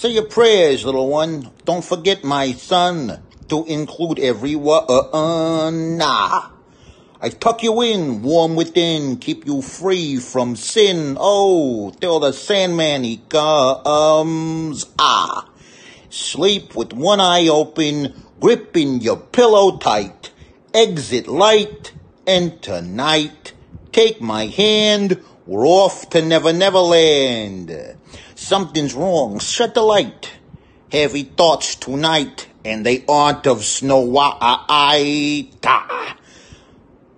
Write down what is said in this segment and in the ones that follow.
Say your prayers, little one. Don't forget, my son, to include every one. Nah. I tuck you in, warm within, keep you free from sin. Oh, till the Sandman he comes. Ah. Sleep with one eye open, gripping your pillow tight. Exit light, enter night. Take my hand, we're off to Never Never Land. Something's wrong, shut the light. Heavy thoughts tonight, and they aren't of Snow White.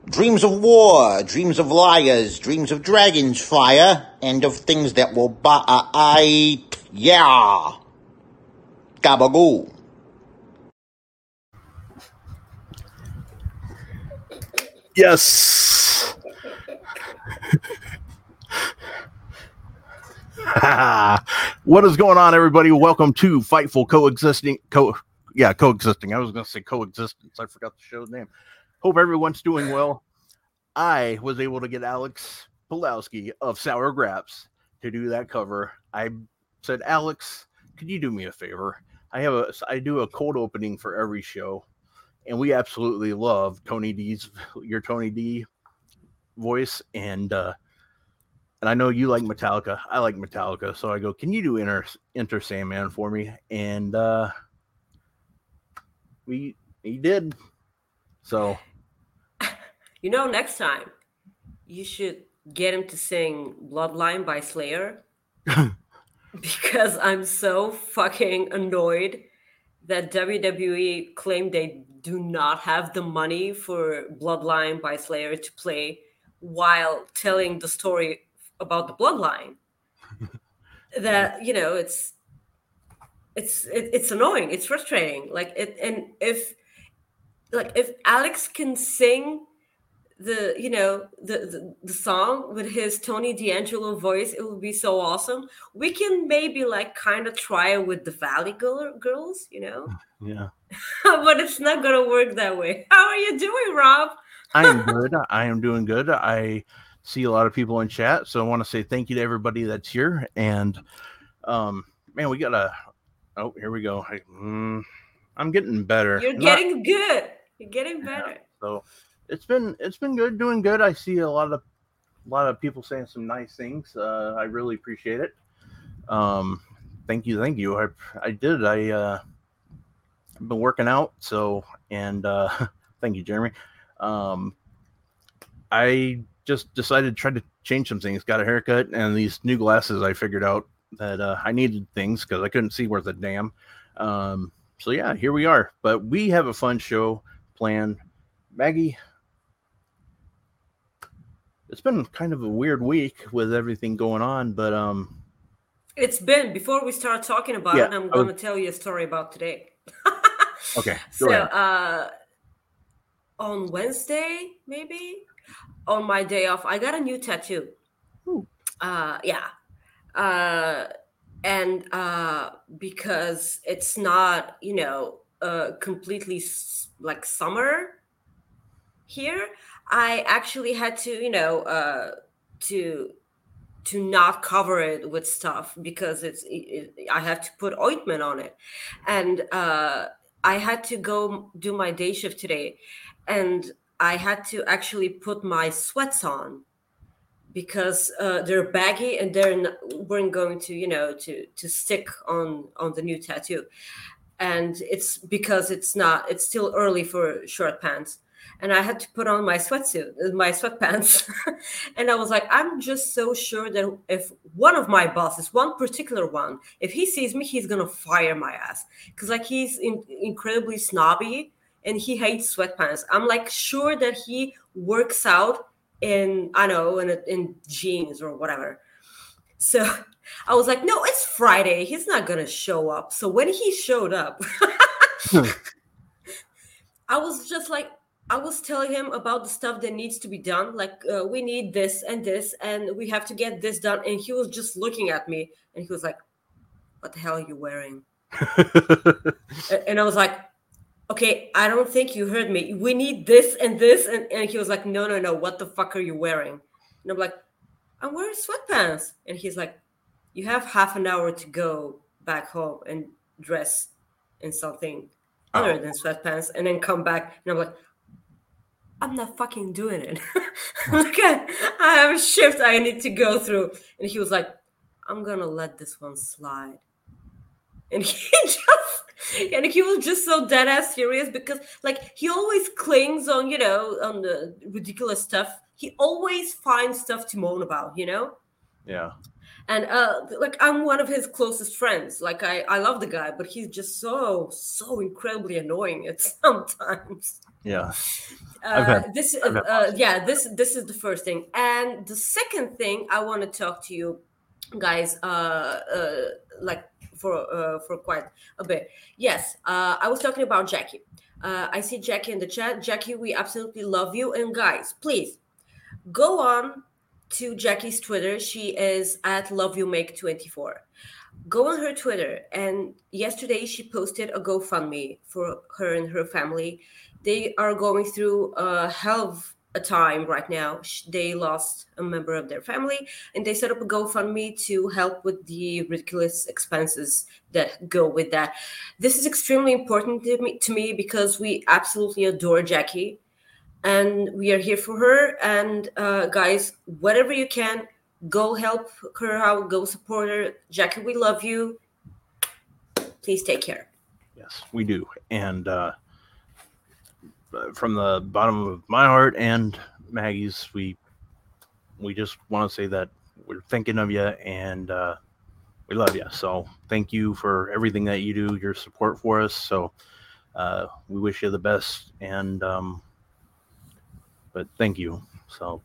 Dreams of war, dreams of liars, dreams of dragons fire, and of things that will bite. Yeah. Gabagoo. Yes. what is going on, everybody? Welcome to Fightful Coexisting. Co- yeah, coexisting. I was going to say coexistence. I forgot the show's name. Hope everyone's doing well. I was able to get Alex Pulowski of Sour Graps to do that cover. I said, Alex, could you do me a favor? I have a I do a cold opening for every show, and we absolutely love Tony D's your Tony D voice and uh and I know you like Metallica. I like Metallica, so I go, "Can you do Enter Enter Sandman for me?" And uh we he did. So You know, next time you should get him to sing Bloodline by Slayer. because I'm so fucking annoyed that WWE claimed they do not have the money for Bloodline by Slayer to play while telling the story about the bloodline. that, you know, it's it's it, it's annoying, it's frustrating. Like it and if like if Alex can sing the you know the, the, the song with his Tony D'Angelo voice, it would be so awesome. We can maybe like kind of try it with the Valley girl, girls, you know. yeah, but it's not gonna work that way. How are you doing, Rob? I am good. I am doing good. I see a lot of people in chat, so I want to say thank you to everybody that's here. And um, man, we got a. Oh, here we go. I, mm, I'm getting better. You're Not- getting good. You're getting better. so it's been it's been good, doing good. I see a lot of a lot of people saying some nice things. Uh, I really appreciate it. Um, thank you, thank you. I I did. I uh, I've been working out, so and uh, thank you, Jeremy. Um, I just decided to try to change some things. Got a haircut and these new glasses. I figured out that uh, I needed things because I couldn't see worth a damn. Um, so yeah, here we are. But we have a fun show planned. Maggie, it's been kind of a weird week with everything going on, but um, It's been before we start talking about Yeah, it. I'm going to tell you a story about today. okay, go so ahead. uh on wednesday maybe on my day off. I got a new tattoo. Ooh. uh yeah. Uh and uh because it's not you know uh completely s- like summer here i actually had to you know uh to to not cover it with stuff because it's it, it- i have to put ointment on it. And uh I had to go do my day shift today. And I had to actually put my sweats on because uh, they're baggy and they're n- weren't going to you know to to stick on on the new tattoo. And it's because it's not it's still early for short pants. And I had to put on my sweatsuit uh, my sweatpants. And I was like I'm just so sure that if one of my bosses one particular one if he sees me he's gonna fire my ass. Because like he's in, incredibly snobby and he hates sweatpants. I'm like sure that he works out in I know in a, in jeans or whatever. So I was like, no, it's Friday. He's not gonna show up. So when he showed up, I was just like, I was telling him about the stuff that needs to be done. Like uh, we need this and this, and we have to get this done. And he was just looking at me, and he was like, "What the hell are you wearing?" And I was like, okay, I don't think you heard me. We need this and this. And, and he was like, no, no, no. What the fuck are you wearing? And I'm like, I'm wearing sweatpants. And he's like, you have half an hour to go back home and dress in something Oh. other than sweatpants and then come back and I'm like, I'm not fucking doing it. At I have a shift I need to go through. And he was like, I'm gonna let this one slide. And he just and he was just so dead ass serious because like he always clings on, you know, on the ridiculous stuff. He always finds stuff to moan about, you know? Yeah. and uh like i'm one of his closest friends like i i love the guy but he's just so so incredibly annoying at sometimes Yeah. Uh, had- this I've uh, yeah this this is the first thing and the second thing i want to talk to you guys uh uh like for uh for quite a bit yes uh i was talking about jackie uh i see jackie in the chat jackie we absolutely love you and guys please go on to Jackie's Twitter. She is at Love You Make 24. Go on her Twitter, and yesterday she posted a GoFundMe for her and her family. They are going through a hell of a time right now. They lost a member of their family, and they set up a GoFundMe to help with the ridiculous expenses that go with that. This is extremely important to me, to me because we absolutely adore Jackie and we are here for her and uh, guys whatever you can go help her out go support her jackie we love you please take care Yes, we do. And uh, from the bottom of my heart and Maggie's, we we just want to say that we're thinking of you and uh, we love you. So thank you for everything that you do, your support for us. So uh, we wish you the best. And um, but thank you. So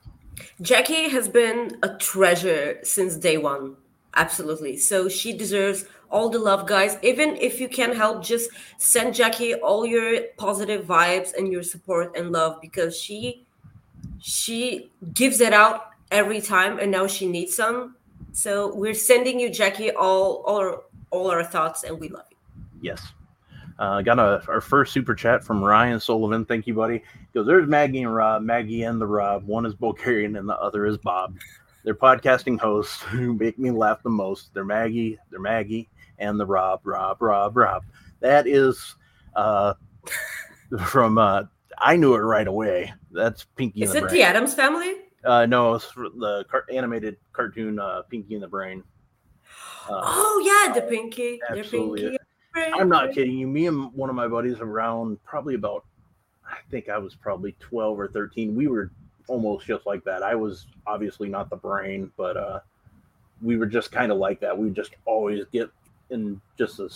jackie has been a treasure since day one absolutely so she deserves all the love guys even if you can help just send jackie all your positive vibes and your support and love because she she gives it out every time and now she needs some so we're sending you jackie all all our, all our thoughts and we love you Yes. Uh, got a, our first super chat from Ryan Sullivan. Thank you, buddy. Goes, There's Maggie and Rob. Maggie and the Rob. One is Bulgarian and the other is Bob. They're podcasting hosts who make me laugh the most. They're Maggie, they're Maggie, and the Rob, Rob, Rob, Rob. That is uh, from, uh, I knew it right away. That's Pinky is and the it Brain. the adams family Uh, no, it's the car- animated cartoon uh, Pinky and the Brain. Uh, oh yeah the pinky the absolutely. pinky I'm not kidding you. Me and one of my buddies around probably about, I think I was probably 12 or 13. We were almost just like that. I was obviously not the brain, but uh, we were just kind of like that. We just always get in just the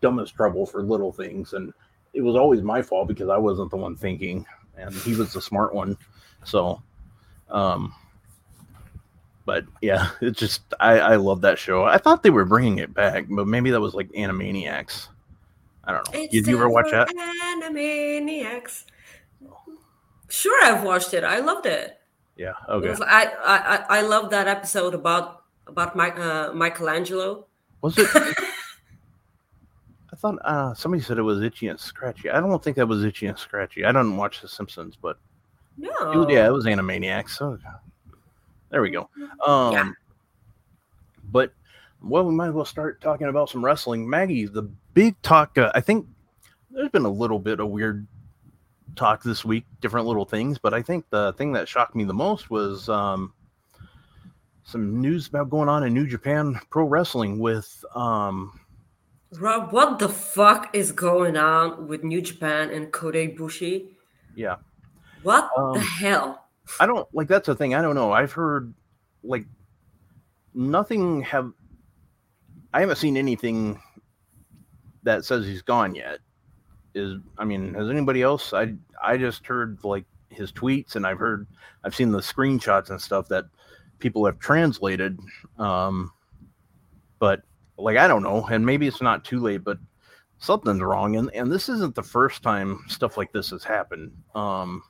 dumbest trouble for little things. And it was always my fault because I wasn't the one thinking and he was the smart one. So, um, but yeah, it's just I, I love that show. I thought they were bringing it back, but maybe that was like Animaniacs. I don't know. Did you ever watch that? Animaniacs. Sure, I've watched it. I loved it. Yeah. Okay. I, I I I love that episode about about Mike, uh, Michelangelo. Was it? I thought uh, somebody said it was Itchy and Scratchy. I don't think that was Itchy and Scratchy. I don't watch The Simpsons, but No. it was, yeah, it was Animaniacs. So there we go. Um, Yeah. But well, we might as well start talking about some wrestling. Maggie, the big talk. Uh, I think there's been a little bit of weird talk this week, different little things. But I think the thing that shocked me the most was um, some news about going on in New Japan Pro Wrestling with um, Rob, what the fuck is going on with New Japan and Kota Ibushi? yeah. What Um, the hell? I don't like that's the thing. I don't know. I've heard like nothing have I haven't seen anything that says he's gone yet. Is I mean, has anybody else? I I just heard like his tweets and I've heard I've seen the screenshots and stuff that people have translated. Um but like I don't know, and maybe it's not too late, but something's wrong and and this isn't the first time stuff like this has happened. Um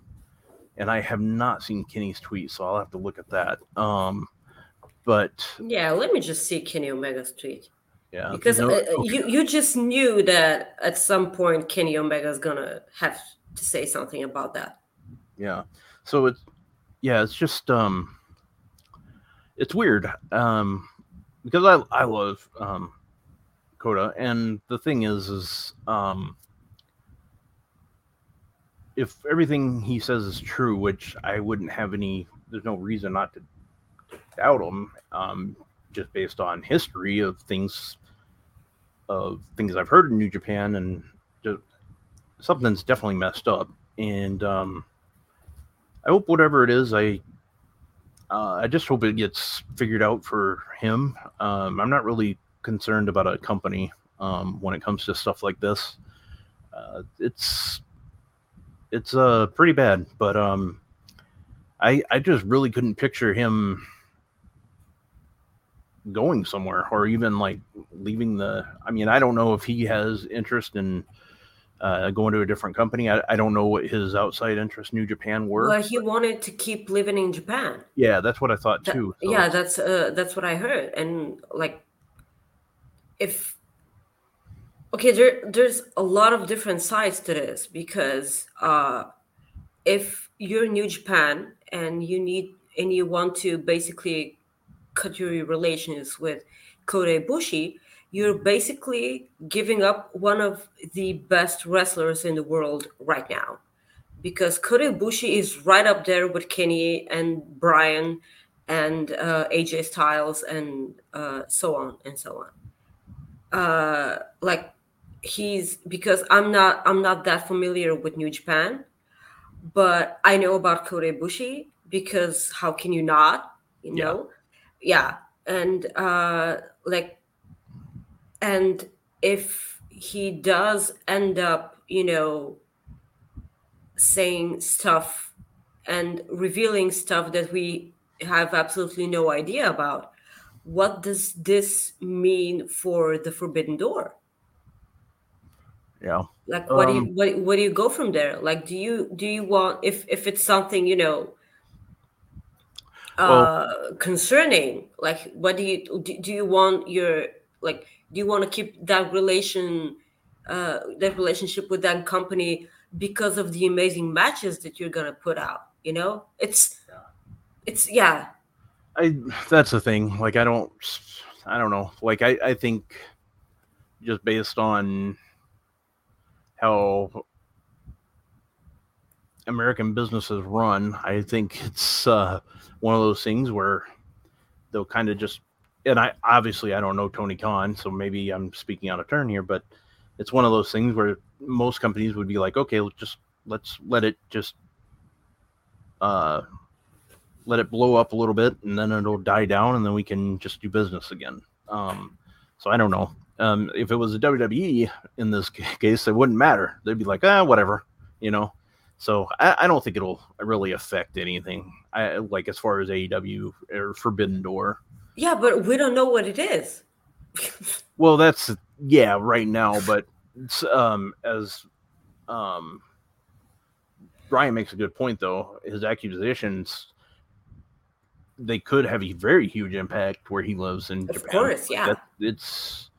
and I have not seen Kenny's tweet, so I'll have to look at that. Um, but Yeah, let me just see Kenny Omega's tweet yeah, because no- uh, you you just knew that at some point Kenny Omega's gonna have to say something about that. yeah. So it's yeah, it's just um, it's weird um, because I I love um, Kota, and the thing is, is um, if everything he says is true, which I wouldn't have any, there's no reason not to doubt him, um, just based on history of things, of things I've heard in New Japan, and just, something's definitely messed up. And um, I hope whatever it is, I uh, I just hope it gets figured out for him. Um, I'm not really concerned about a company um, when it comes to stuff like this. Uh, it's it's uh pretty bad, but um, I I just really couldn't picture him going somewhere or even like leaving the. I mean, I don't know if he has interest in uh, going to a different company. I, I don't know what his outside interests, New Japan, were. Well, he wanted to keep living in Japan. Yeah, that's what I thought That- too. so- yeah, that's uh, that's what I heard. And like, if okay, there there's a lot of different sides to this because uh, if you're New Japan and you need and you want to basically cut your relations with Kota Ibushi, you're basically giving up one of the best wrestlers in the world right now. Because Kota Ibushi is right up there with Kenny and Brian and uh, AJ Styles and uh, so on and so on. Uh, like he's because I'm not I'm not that familiar with New Japan, but I know about Kota Ibushi because how can you not? You Yeah. know, yeah, and uh, like, and if he does end up, you know, saying stuff and revealing stuff that we have absolutely no idea about. What does this mean for the Forbidden Door? yeah. Like, what do you Um, what, do you go from there? Like, do you do you want if if it's something you know uh concerning like what do you do, do you want your like do you want to keep that relation uh that relationship with that company because of the amazing matches that you're gonna put out you know it's it's yeah I that's the thing. Like I don't I don't know. Like I I think just based on how American businesses run, I think it's uh one of those things where they'll kind of just and I obviously I don't know Tony Khan, so maybe I'm speaking out of turn here, but it's one of those things where most companies would be like, okay, let's just let's let it just uh let it blow up a little bit and then it'll die down and then we can just do business again. Um, so I don't know. Um, if it was a WWE in this case, it wouldn't matter. They'd be like, ah, whatever, you know. So I, I don't think it'll really affect anything. I like as far as AEW or Forbidden Door. Yeah but we don't know what it is Well, that's yeah, right now, but it's, um, as um, Brian makes a good point though. His accusations they could have a very huge impact where he lives in Of Japan. course, yeah. That- it's,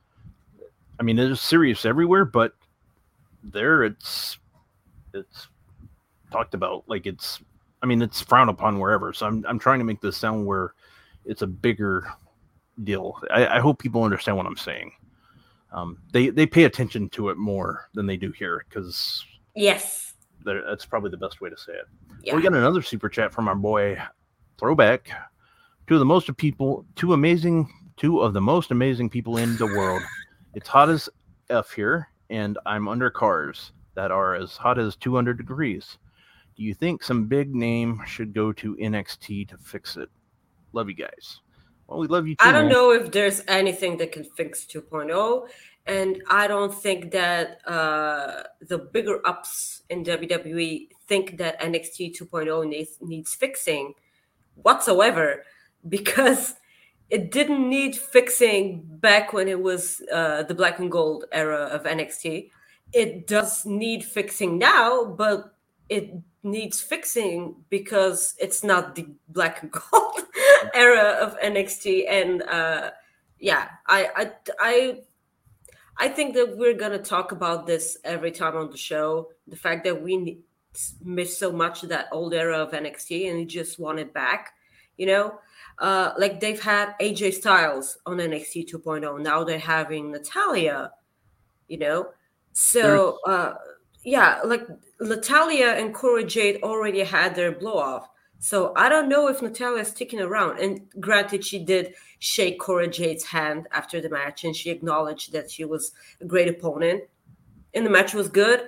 I mean, it's serious everywhere, but there it's it's talked about like it's. I mean, it's frowned upon wherever. So I'm I'm trying to make this sound where it's a bigger deal. I, I hope people understand what I'm saying. Um, they they pay attention to it more than they do here because yes that's probably the best way to say it. yeah We got another super chat from our boy Throwback. Two of the most of people, two amazing, two of the most amazing people in the world. It's hot as f here, and I'm under cars that are as hot as 200 degrees. Do you think some big name should go to NXT to fix it? Love you guys. Well, we love you too. I don't man. know if there's anything that can fix 2.0, and I don't think that uh, the bigger ups in WWE think that NXT 2.0 needs needs fixing whatsoever, because it didn't need fixing back when it was uh, the black and gold era of NXT. It does need fixing now, but it needs fixing because it's not the black and gold era of NXT. And uh, yeah, I, I, I, I think that we're gonna talk about this every time on the show. The fact that we missed so much of that old era of NXT and we just want it back, you know. uh, like they've had AJ Styles on NXT 2.0. Now they're having Natalya. you know. So uh, yeah, like Natalya and Cora Jade already had their blow off. So I don't know if Natalya is sticking around. And granted, she did shake Cora Jade's hand after the match, and she acknowledged that she was a great opponent. And the match was good.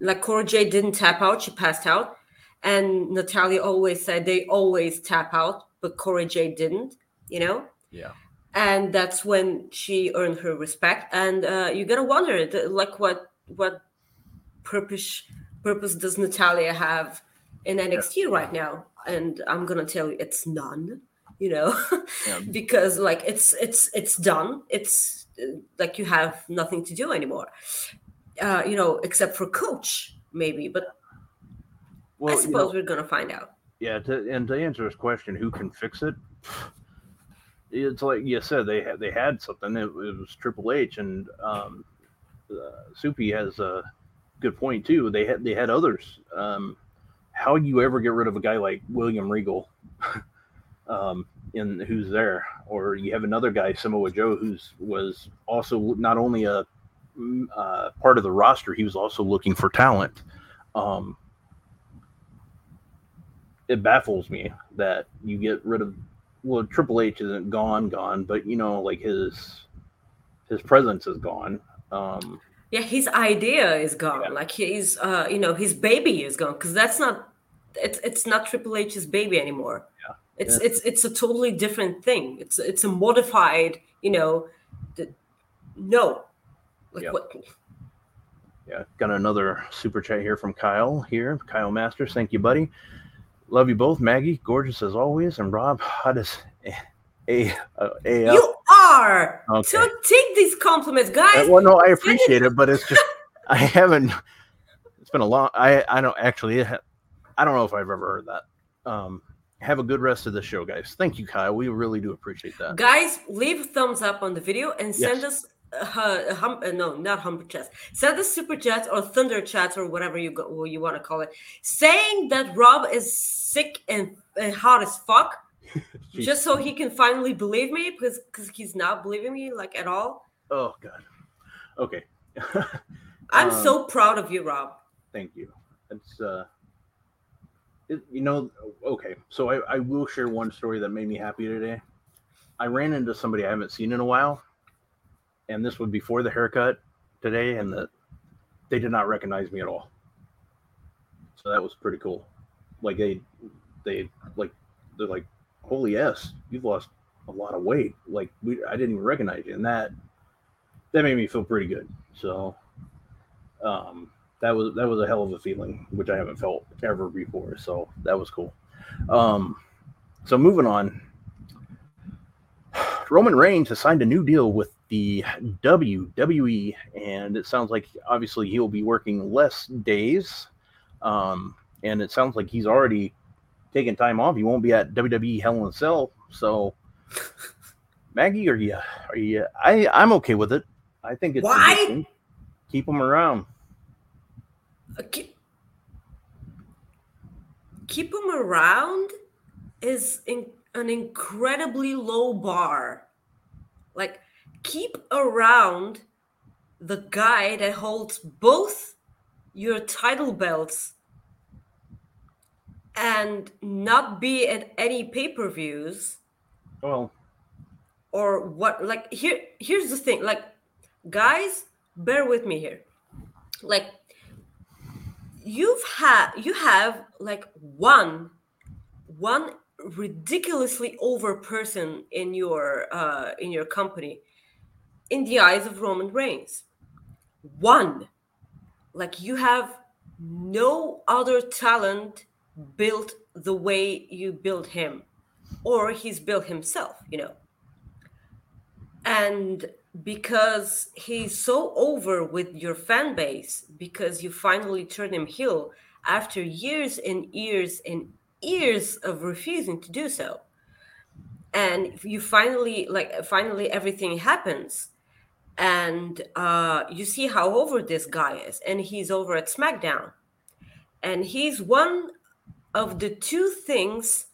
Like Cora Jade didn't tap out; she passed out. And Natalya always said they always tap out, but Cora Jade didn't. You know. Yeah. And that's when she earned her respect. And uh, you gotta wonder, like, what what purpose purpose does Natalya have in NXT yeah. right now? And I'm gonna tell you, it's none. You know, yeah. because like it's it's it's done. It's like you have nothing to do anymore. Uh, you know, except for coach maybe, but well, I suppose you know, we're gonna find out. Yeah, to, and to answer this question, who can fix it? It's like you said, they had they had something. It, it was Triple H, and um, uh, Soupy has a good point too. They had they had others. Um, how you ever get rid of a guy like William Regal, um, in who's there, or you have another guy Samoa Joe who's was also not only a mm, uh, part of the roster, he was also looking for talent. Um, it baffles me that you get rid of well Triple H isn't gone gone, but you know like his his presence is gone. Um, yeah, his idea is gone. Yeah. Like he's uh, you know his baby is gone because that's not it's it's not Triple H's baby anymore. Yeah. It's yeah. it's it's a totally different thing. It's it's a modified, you know, the, no. Like yep. what yeah, got another super chat here from Kyle here. Kyle Masters, thank you, buddy. Love you both, Maggie. Gorgeous as always. And Rob, how does a a, a you are okay. so take these compliments, guys. Uh, well, no, I appreciate it, but it's just I haven't. It's been a long. I I don't actually. I don't know if I've ever heard that. Um, have a good rest of the show, guys. Thank you, Kyle. We really do appreciate that. Guys, leave a thumbs up on the video and send yes. us uh, hum, uh, no, not humper chats. Send us super chats or thunder chats or whatever you go, you want to call it, saying that Rob is sick and, and hot as fuck, just so he can finally believe me because because he's not believing me like at all. Oh God. Okay. I'm um, so proud of you, Rob. Thank you. It's uh, you know, okay. So I I will share one story that made me happy today. I ran into somebody I haven't seen in a while and this was before the haircut today, and the they did not recognize me at all. So that was pretty cool. Like they they like they're like, holy s, you've lost a lot of weight. Like we I didn't even recognize you, and that that made me feel pretty good. So um that was that was a hell of a feeling, which I haven't felt ever before. So that was cool. Um so moving on. Roman Reigns has signed a new deal with the WWE, and it sounds like obviously he'll be working less days. Um, and it sounds like he's already taking time off. He won't be at WWE Hell in a Cell. So, Maggie, are you? Are you? I I'm okay with it. I think it's why keep him around. Keep, keep him around is in, an incredibly low bar. Like keep around the guy that holds both your title belts and not be at any pay-per-views well or what like here here's the thing like guys bear with me here like you've had you have like one one ridiculously over person in your uh in your company in the eyes of Roman Reigns. One, like you have no other talent built the way you build him, or he's built himself, you know. And because he's so over with your fan base, because you finally turn him heel after years and years and years of refusing to do so. And you finally, like, finally everything happens and uh, you see how over this guy is and he's over at smackdown and he's one of the two things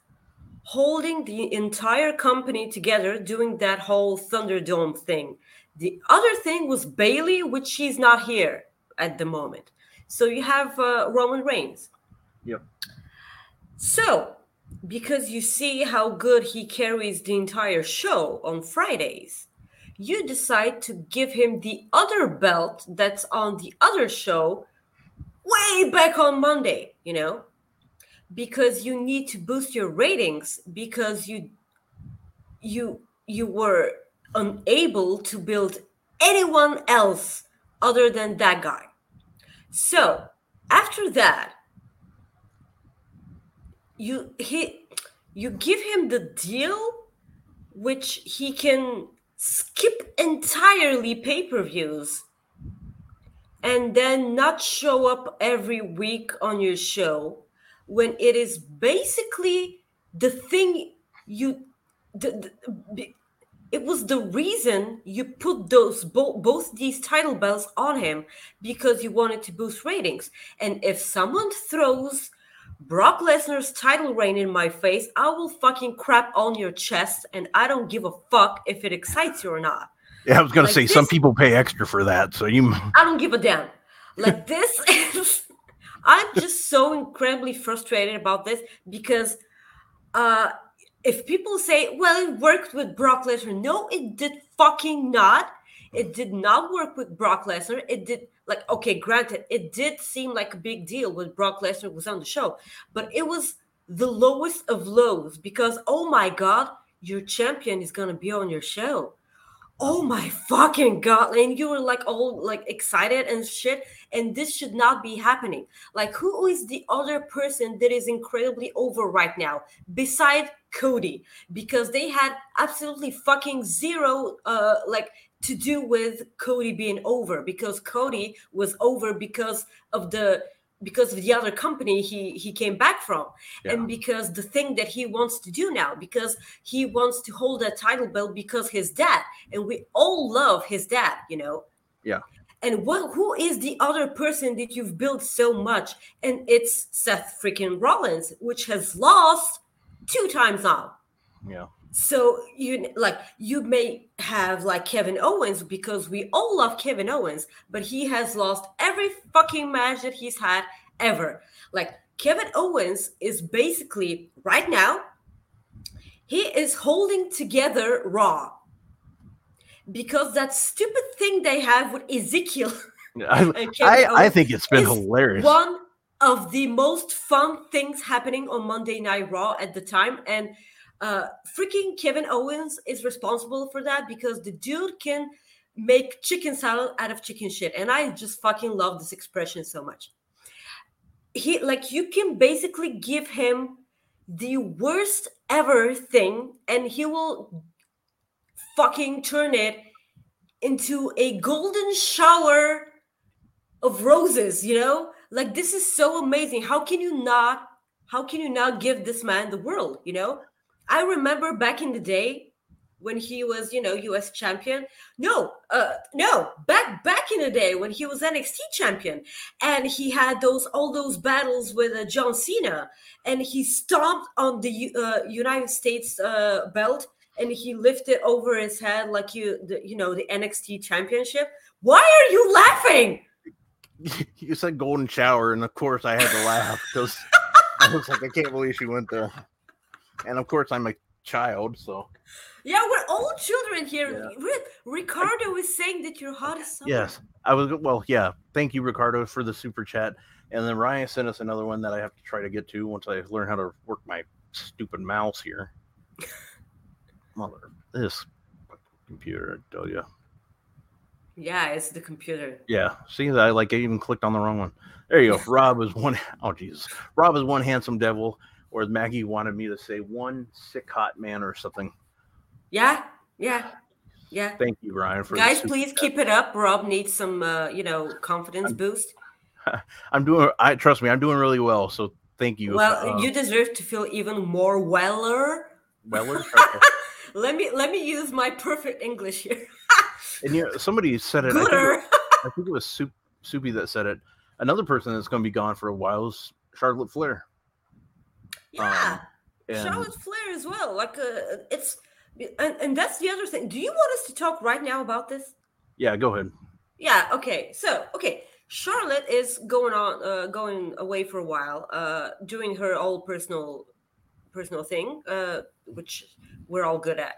holding the entire company together doing that whole Thunderdome thing. The other thing was Bayley, which she's not here at the moment. So you have uh, Roman Reigns. Yep. So, because you see how good he carries the entire show on Fridays, you decide to give him the other belt that's on the other show way back on Monday, you know? Because you need to boost your ratings because you you you were unable to build anyone else other than that guy. So, after that, you he you give him the deal which he can skip entirely pay-per-views and then not show up every week on your show when it is basically the thing you the, the, it was the reason you put those bo- both these title belts on him because you wanted to boost ratings and if someone throws Brock Lesnar's title reign in my face, I will fucking crap on your chest and I don't give a fuck if it excites you or not. Yeah, I was gonna say this- some people pay extra for that, so you. I don't give a damn. Like this is I'm just so incredibly frustrated about this because uh if people say, well, it worked with Brock Lesnar, no, it did fucking not. It did not work with Brock Lesnar. It did like okay, granted, it did seem like a big deal when Brock Lesnar was on the show, but it was the lowest of lows because oh my god, your champion is gonna be on your show oh my fucking god and you were like all like excited and shit and this should not be happening. Like who is the other person that is incredibly over right now beside cody? Because they had absolutely fucking zero uh like to do with cody being over because cody was over because of the because of the other company he he came back from. And because the thing that he wants to do now because he wants to hold that title belt because his dad and we all love his dad you know? Yeah. and what who is the other person that you've built so much? And it's seth freaking rollins which has lost two times now. Yeah. So you like you may have like Kevin Owens because we all love Kevin Owens, but he has lost every fucking match that he's had ever. Like Kevin Owens is basically right now he is holding together Raw because that stupid thing they have with Ezekiel I, I, I think it's been hilarious. one of the most fun things happening on Monday Night Raw at the time. And uh, freaking Kevin Owens is responsible for that because the dude can make chicken salad out of chicken shit. And I just fucking love this expression so much. He, like, you can basically give him the worst ever thing and he will fucking turn it into a golden shower of roses you know like this is so amazing how can you not how can you not give this man the world you know i remember back in the day when he was you know us champion. No uh no back back in the day when he was nxt champion and he had those all those battles with uh, john cena and he stomped on the uh, united states uh belt and he lifted over his head like you the, you know the nxt championship. Why are you laughing? You said golden shower, and of course I had to laugh because I was like, I can't believe she went there. And of course I'm a child, so Yeah, we're all children here. Yeah. Ricardo is saying that you're hot as summer. yes, I was. Well, yeah. Thank you, Ricardo, for the super chat. And then Ryan sent us another one that I have to try to get to once I learn how to work my stupid mouse here. Mother, this computer, I tell you. Yeah, it's the computer. Yeah. See that I like I even clicked on the wrong one. There you go. Rob is one oh Jesus. Rob is one handsome devil, or Maggie wanted me to say, one sick hot man or something. Yeah, yeah, yeah. Thank you, Ryan, for Guys, please chat. keep it up. Rob needs some, uh, you know, confidence boost. I'm doing I trust me, I'm doing really well. So thank you. Well, Uh, you deserve to feel even more weller. Weller? Okay. Let me let me use my perfect English here. and you know, somebody said it. I think it, Gooder. I think it was Soup, Soupy that said it. Another person that's going to be gone for a while is Charlotte Flair. Yeah. And Charlotte Flair as well. Like uh, it's and, and that's the other thing. Do you want us to talk right now about this? yeah, go ahead. Yeah. Okay. So okay, Charlotte is going on, uh, going away for a while, uh, doing her all personal, personal thing, uh, which we're all good at.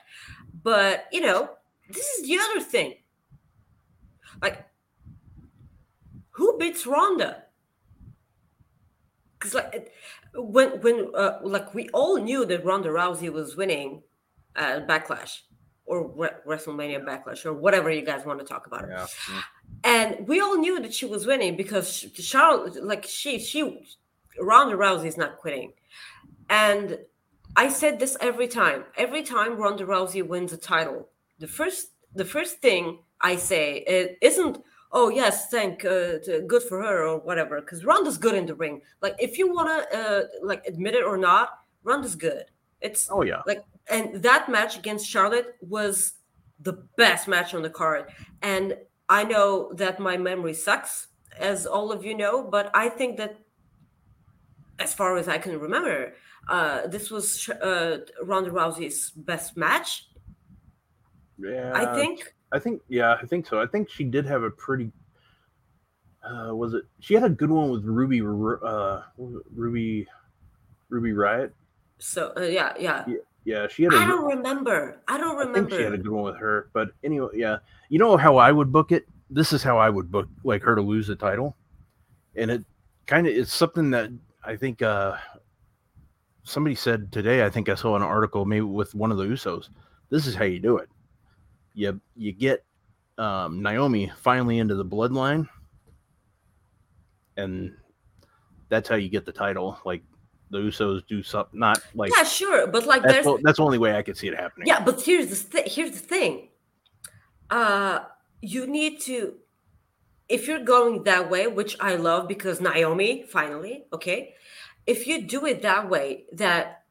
But you know, this is the other thing. Like, who beats Ronda? Because like, when when uh, like we all knew that Ronda Rousey was winning at Backlash or Re- WrestleMania Backlash or whatever you guys want to talk about it Yeah. and we all knew that she was winning because Charlotte, like she, she, Ronda Rousey is not quitting, and I said this every time. Every time Ronda Rousey wins a title, the first, the first thing I say it isn't, "Oh yes, thank, uh, to- good for her" or whatever, because Ronda's good in the ring. Like if you wanna, uh, like admit it or not, Ronda's good. It's Oh yeah. like and that match against Charlotte was the best match on the card. And I know that my memory sucks, as all of you know, but I think that as far as I can remember, uh, this was uh, Ronda Rousey's best match. Yeah. I think. I think yeah, I think so. I think she did have a pretty uh was it she had a good one with Ruby uh what was it? Ruby Ruby Riott. So uh, yeah, yeah. Yeah, she had a I don't remember. I don't I think she had a good one with her. But anyway, yeah. You know how I would book it? This is how I would book like her to lose the title. And it kind of it's something that I think uh somebody said today, I think I saw an article maybe with one of the Usos. This is how you do it. You you get um Naomi finally into the bloodline and that's how you get the title. Like the Usos do something not like Yeah, sure, but like that's, there's the, that's the only way I could see it happening. Yeah, but here's the th- here's the thing. Uh, you need to, if you're going that way, which I love because Naomi finally, okay. If you do it that way, that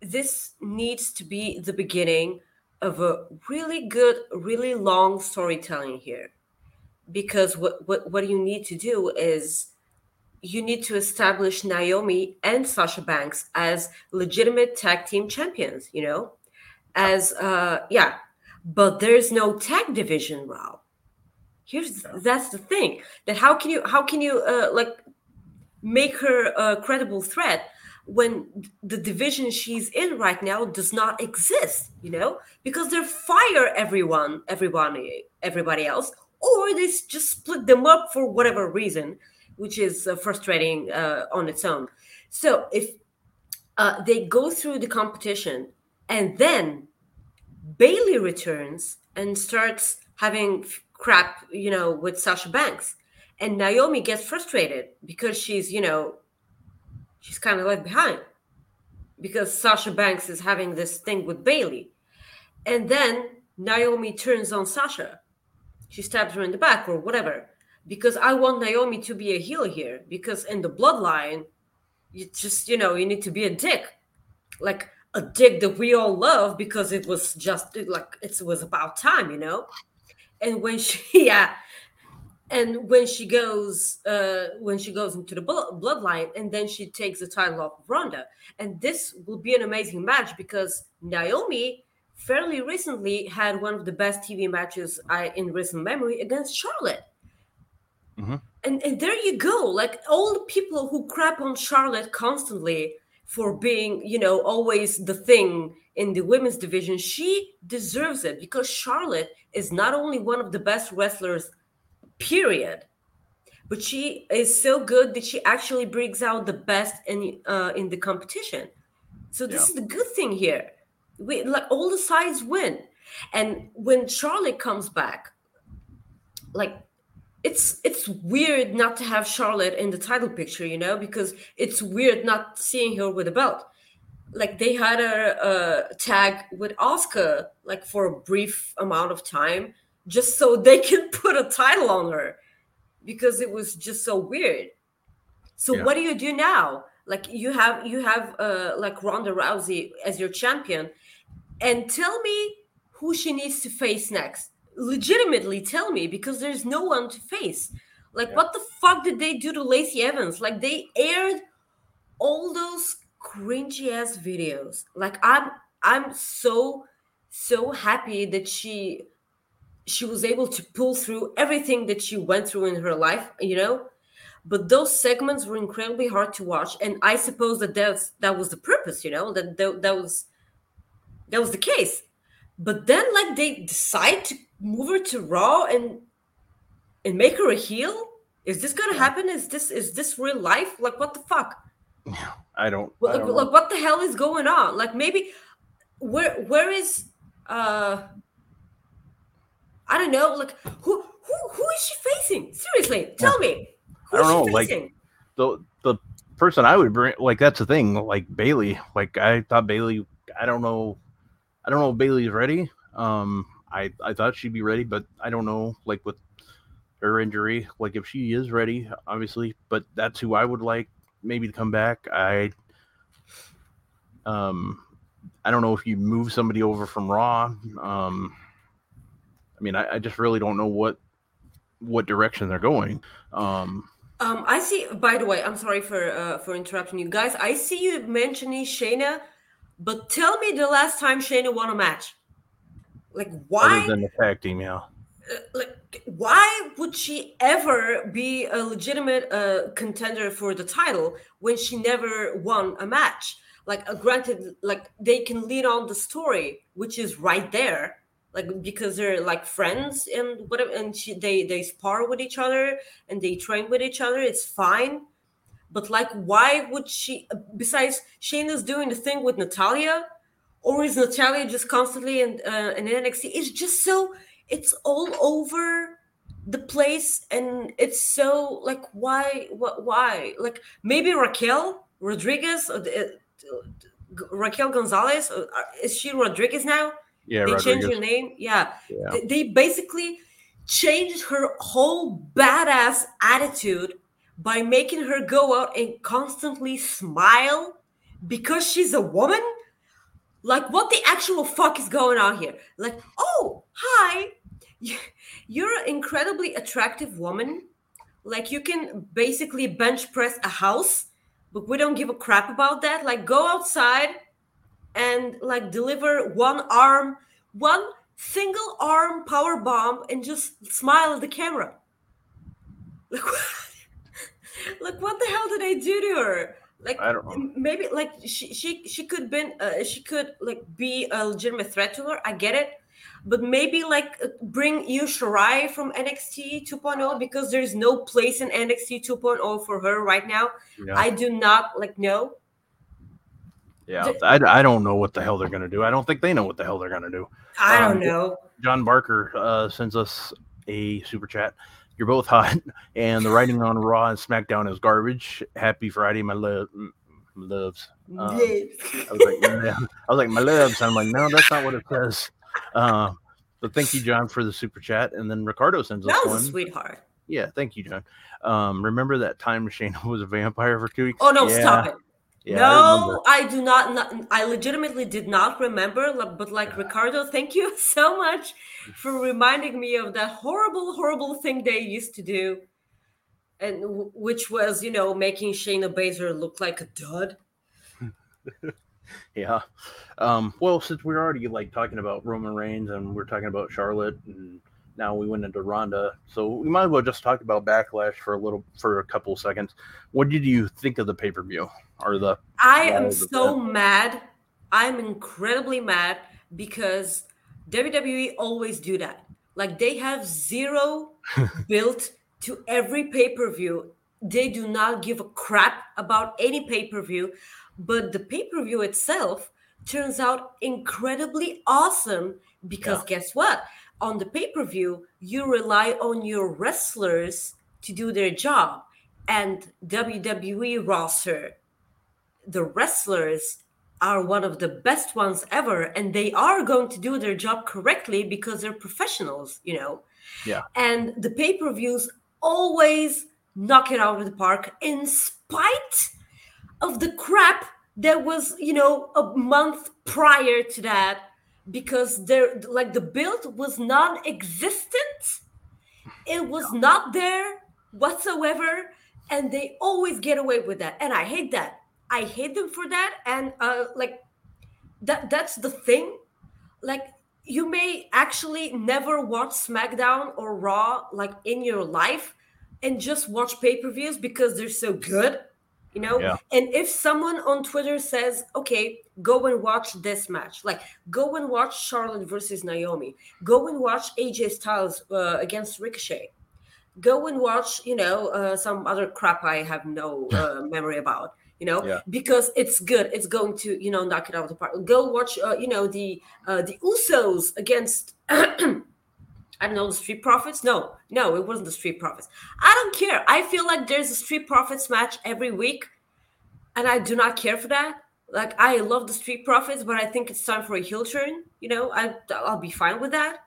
this needs to be the beginning of a really good, really long storytelling here, because what what what you need to do is you need to establish Naomi and Sasha Banks as legitimate tag team champions, you know? As uh yeah, but there's no tag division, Rob. Here's that's the thing. That how can you how can you uh like make her a credible threat when the division she's in right now does not exist, you know? Because they fire everyone, everyone everybody else, or they just split them up for whatever reason which is uh, frustrating uh, on its own. So if uh, they go through the competition and then Bayley returns and starts having crap, you know, with Sasha Banks, and Naomi gets frustrated because she's, you know, she's kind of left behind because Sasha Banks is having this thing with Bayley, and then Naomi turns on Sasha. She stabs her in the back or whatever because I want Naomi to be a heel here because in the bloodline, you just you know you need to be a dick, like a dick that we all love because it was just like it was about time, you know. And when she yeah, and when she goes uh when she goes into the bloodline and then she takes the title off of Ronda, and this will be an amazing match because Naomi fairly recently had one of the best TV matches I in recent memory against Charlotte. And and there you go. Like all the people who crap on charlotte constantly for being you know always the thing in the women's division she deserves it because charlotte is not only one of the best wrestlers period. But she is so good that she actually brings out the best in uh, in the competition. So this Yeah. is the good thing here. We like all the sides win. And when charlotte comes back like it's it's weird not to have Charlotte in the title picture, you know, because it's weird not seeing her with a belt. Like they had a, uh tag with Asuka like for a brief amount of time, just so they can put a title on her, because it was just so weird. So Yeah. what do you do now? Like you have you have uh like Ronda Rousey as your champion, and tell me who she needs to face next. Legitimately tell me because there's no one to face. Like, Yeah. what the fuck did they do to Lacey Evans? Like, they aired all those cringy ass videos. Like I'm I'm so so happy that she she was able to pull through everything that she went through in her life, you know. But those segments were incredibly hard to watch, and I suppose that that's that was the purpose, you know, that that, that was that was the case. But then, like, they decide to move her to Raw and and make her a heel. Is this gonna happen? Is this is this real life? Like, what the fuck? I don't. Well, I like, don't like, know. what the hell is going on? Like, maybe where where is uh I don't know. Like, who who who is she facing? Seriously, tell me. Who I don't is know, like- the the person I would bring like that's the thing like Bayley like I thought Bayley I don't know I don't know if Bayley's ready um I I thought she'd be ready but I don't know like with her injury like if she is ready obviously but that's who I would like maybe to come back I um I don't know if you move somebody over from Raw um I mean I, I just really don't know what what direction they're going um Um, I see. By the way, I'm sorry for uh, for interrupting you guys. I see you mentioning Shayna, but tell me the last time Shayna won a match. Like why? other than the tag team yeah uh, like why would she ever be a legitimate uh, contender for the title when she never won a match like uh, granted like they can lean on the story which is right there like because they're like friends and whatever and she, they they spar with each other and they train with each other it's fine. But like why would she besides Shayna's doing the thing with Natalya or is Natalya just constantly in uh, in NXT it's just so it's all over the place and it's so like why what why? Like maybe Raquel Rodriguez uh, uh, Raquel Gonzalez uh, is she Rodriguez now yeah they changed Rodriguez. her name yeah. Yeah. They- they basically changed her whole badass attitude by making her go out and constantly smile because she's a woman? Like what the actual fuck is going on here? Like oh hi. You're an incredibly attractive woman. Like you can basically bench press a house but we don't give a crap about that. Like go outside and like deliver one arm one single arm power bomb and just smile at the camera like what, like what the hell did i do to her like I don't know. maybe like she she she could been uh, she could like be a legitimate threat to her i get it but maybe like uh, bring Io Shirai from NXT 2.0 because there's no place in NXT 2.0 for her right now. Yeah. I do not like know. Yeah, I, I don't know what the hell they're gonna do. I don't think they know what the hell they're gonna do. I don't Um, know. John Barker uh, sends us a super chat. You're both hot, and the writing on Raw and SmackDown is garbage. Happy Friday, my love, loves. um, I was like, yeah. I was like, my loves. I'm like, no, that's not what it says. Uh, but thank you, John, for the super chat. And then Ricardo sends us that one. a sweetheart. Yeah, thank you, John. Um, remember that time Shayna was a vampire for two weeks? Oh no, Yeah, stop it. Yeah, no, I, do not, not. I legitimately did not remember. But like Ricardo, thank you so much for reminding me of that horrible, horrible thing they used to do, and which was, you know, making Shayna Baszler look like a dud. Yeah. Um, well, since we're already like talking about Roman Reigns and we're talking about Charlotte and now we went into Ronda, so we might as well just talk about Backlash for a little for a couple seconds. What did you think of the pay per view or the? I am so mad. I'm incredibly mad because WWE always do that. Like they have zero built to every pay-per-view. They do not give a crap about any pay-per-view, but the pay-per-view itself turns out incredibly awesome because guess what? On the pay-per-view, you rely on your wrestlers to do their job. And WWE roster the wrestlers are one of the best ones ever and they are going to do their job correctly because they're professionals you know? Yeah. and the pay-per-views always knock it out of the park in spite of the crap that was you know a month prior to that because there like the build was non-existent. It was not there whatsoever and they always get away with that and i hate that I hate them for that. And uh, like that that's the thing. Like you may actually never watch SmackDown or Raw like in your life and just watch pay-per-views because they're so good you know Yeah. and if someone on twitter says okay go and watch this match like go and watch charlotte versus naomi go and watch aj styles uh, against ricochet go and watch you know uh, some other crap i have no uh, memory about you know Yeah. because it's good it's going to you know knock it out of the park go watch uh, you know the uh, the usos against I don't know the Street Profits. No, no, it wasn't the Street Profits. I don't care. I feel like there's a Street Profits match every week, and I do not care for that. Like I love the Street Profits, but I think it's time for a heel turn. You know, I I'll be fine with that.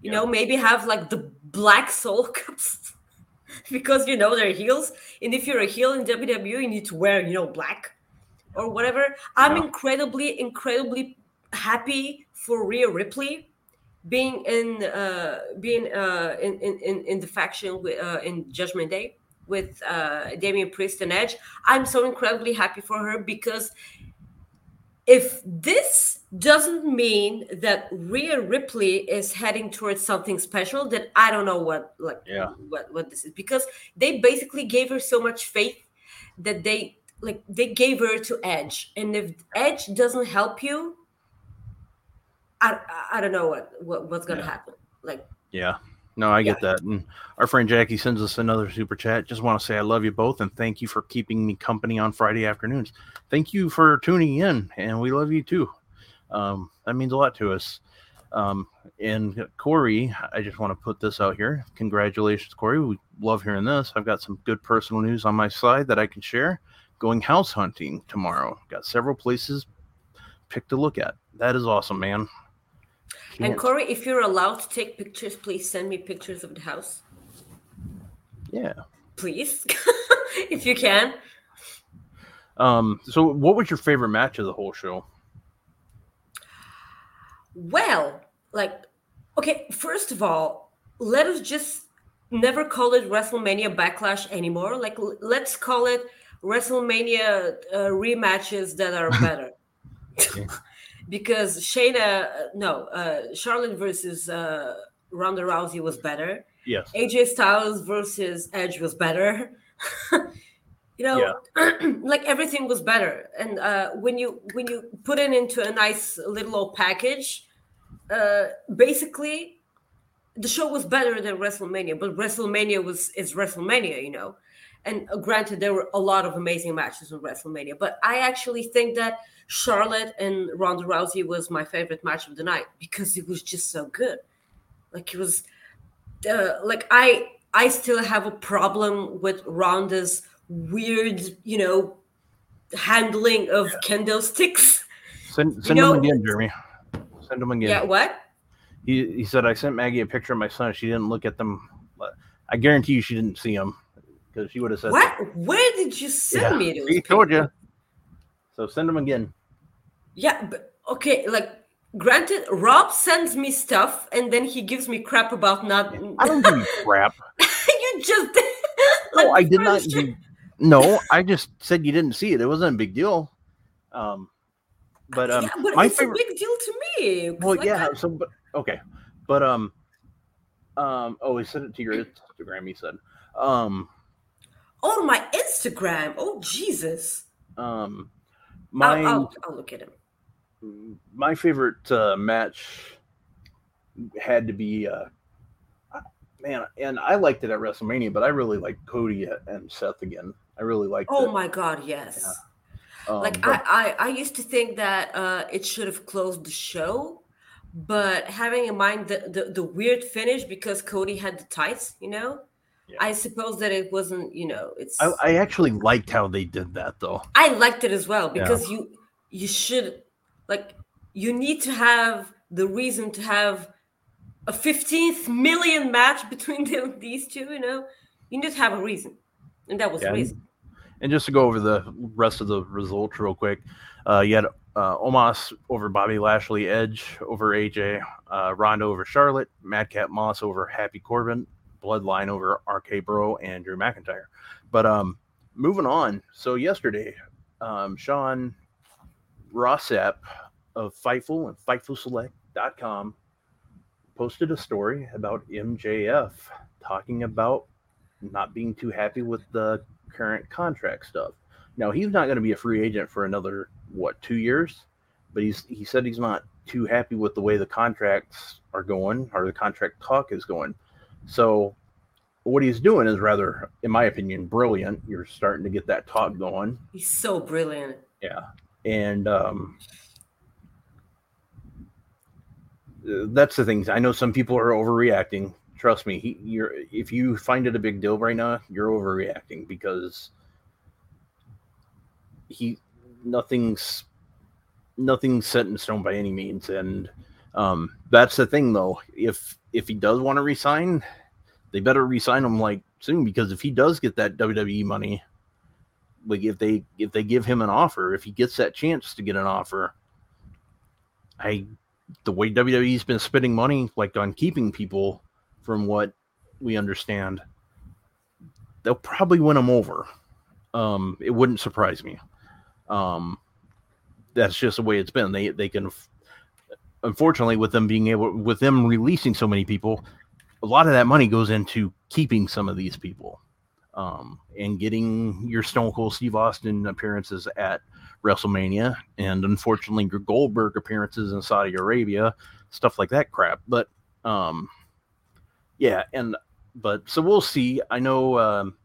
You know, maybe have like the Black Soul Cups because you know they're heels, and if you're a heel in WWE, you need to wear you know black or whatever. I'm Yeah. incredibly, incredibly happy for Rhea Ripley being in uh being uh in in in, the faction with uh in judgment day with uh Damian Priest and Edge. I'm so incredibly happy for her because if this doesn't mean that Rhea Ripley is heading towards something special, then I don't know what like Yeah. what what this is because they basically gave her so much faith that they like they gave her to Edge, and if Edge doesn't help you, I I, don't know what, what what's gonna Yeah. happen. Like Yeah. No, I get that. And our friend Jackie sends us another super chat. Just want to say I love you both and thank you for keeping me company on Friday afternoons. Thank you for tuning in, and we love you too. Um, that means a lot to us. Um, and Corey, I just want to put this out here. Congratulations, Corey. We love hearing this. I've got some good personal news on my side that I can share. Going house hunting tomorrow. Got several places picked to look at. That is awesome, man. And Corey, if you're allowed to take pictures, please send me pictures of the house, yeah. please, if you can. Um, so what was your favorite match of the whole show? Well, like, okay, first of all, let us just never call it WrestleMania Backlash anymore. Like, l- let's call it WrestleMania uh, rematches that are better. Because Shayna, uh, no, uh, Charlotte versus uh, Ronda Rousey was better. Yes. AJ Styles versus Edge was better. you know, like everything was better. And uh, when you when you put it into a nice little old package, uh, basically the show was better than WrestleMania. But WrestleMania was is WrestleMania, you know. And uh, granted, there were a lot of amazing matches in WrestleMania, but I actually think that Charlotte and Ronda Rousey was my favorite match of the night because it was just so good. Like it was uh, like I I still have a problem with Ronda's weird, you know, handling of kendo sticks. Send send know- them again, Jeremy. Send them again. Yeah, what? He, he said I sent Maggie a picture of my son. She didn't look at them. I guarantee you she didn't see them because she would have said What? Where did you send Yeah, me those? He told you. So send them again. Yeah, but okay, like granted, Rob sends me stuff and then he gives me crap about not. I don't give crap. you just No, I did not. first- do- No, I just said you didn't see it. It wasn't a big deal. Um, but um, yeah, but my it's favorite. a big deal to me. Well, like, yeah. I- So, but okay, but um, um. Oh, he sent it to your Instagram. He said, um, oh, my Instagram. Oh, Jesus. um, my I'll, I'll, I'll look at him. my favorite uh, match had to be uh, man, and I liked it at WrestleMania, but I really liked Cody and Seth again. I really liked Oh it. my God, yes. Um, like but- I, I, I used to think that uh, it should have closed the show, but having in mind the, the, the weird finish because Cody had the tights, you know, Yeah. I suppose that it wasn't, you know, it's. I, I actually liked how they did that though. I liked it as well Yeah. because you you should like you need to have the reason to have a 15th million match between them, these two you know you need to have a reason and that was Yeah, the and- reason And just to go over the rest of the results real quick, uh, you had uh, Omos over Bobby Lashley, Edge over AJ, uh, Ronda over Charlotte, Madcap Moss over Happy Corbin, Bloodline over RK Bro and Drew McIntyre. But um, moving on. So yesterday, um, Sean Ross Sapp of Fightful and FightfulSelect.com posted a story about MJF talking about not being too happy with the current contract stuff. Now he's not going to be a free agent for another what two years, but he's he said he's not too happy with the way the contracts are going or the contract talk is going. So what he's doing is rather, in my opinion, brilliant. You're starting to get that talk going. He's so brilliant. Yeah, and um, that's the thing. I know some people are overreacting. Trust me, he, you're if you find it a big deal right now, you're overreacting because he nothing's nothing's set in stone by any means, and um, that's the thing though. If if he does want to resign, they better resign him like soon because if he does get that WWE money, like if they if they give him an offer, if he gets that chance to get an offer, I the way WWE's been spending money like on keeping people from what we understand, they'll probably win him over. Um, it wouldn't surprise me. Um, that's just the way it's been. They they can, unfortunately, with them being able, with them releasing so many people, a lot of that money goes into keeping some of these people, um, and getting your Stone Cold Steve Austin appearances at WrestleMania, and unfortunately your Goldberg appearances in Saudi Arabia, stuff like that crap. But um, yeah, and but so we'll see. I know um,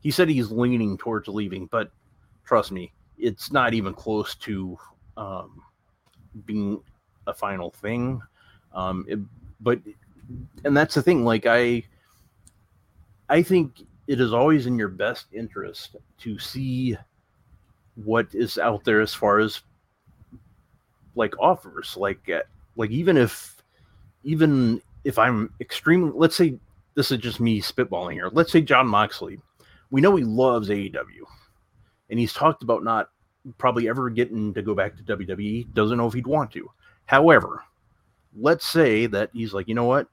he said he's leaning towards leaving, but trust me, it's not even close to um, being a final thing. Um, it, but and that's the thing. Like I, I think it is always in your best interest to see what is out there as far as like offers like uh, like even if even if i'm extremely let's say this is just me spitballing here. Let's say Jon Moxley. We know he loves aew and he's talked about not probably ever getting to go back to wwe doesn't know if he'd want to. However let's say that he's like you know what?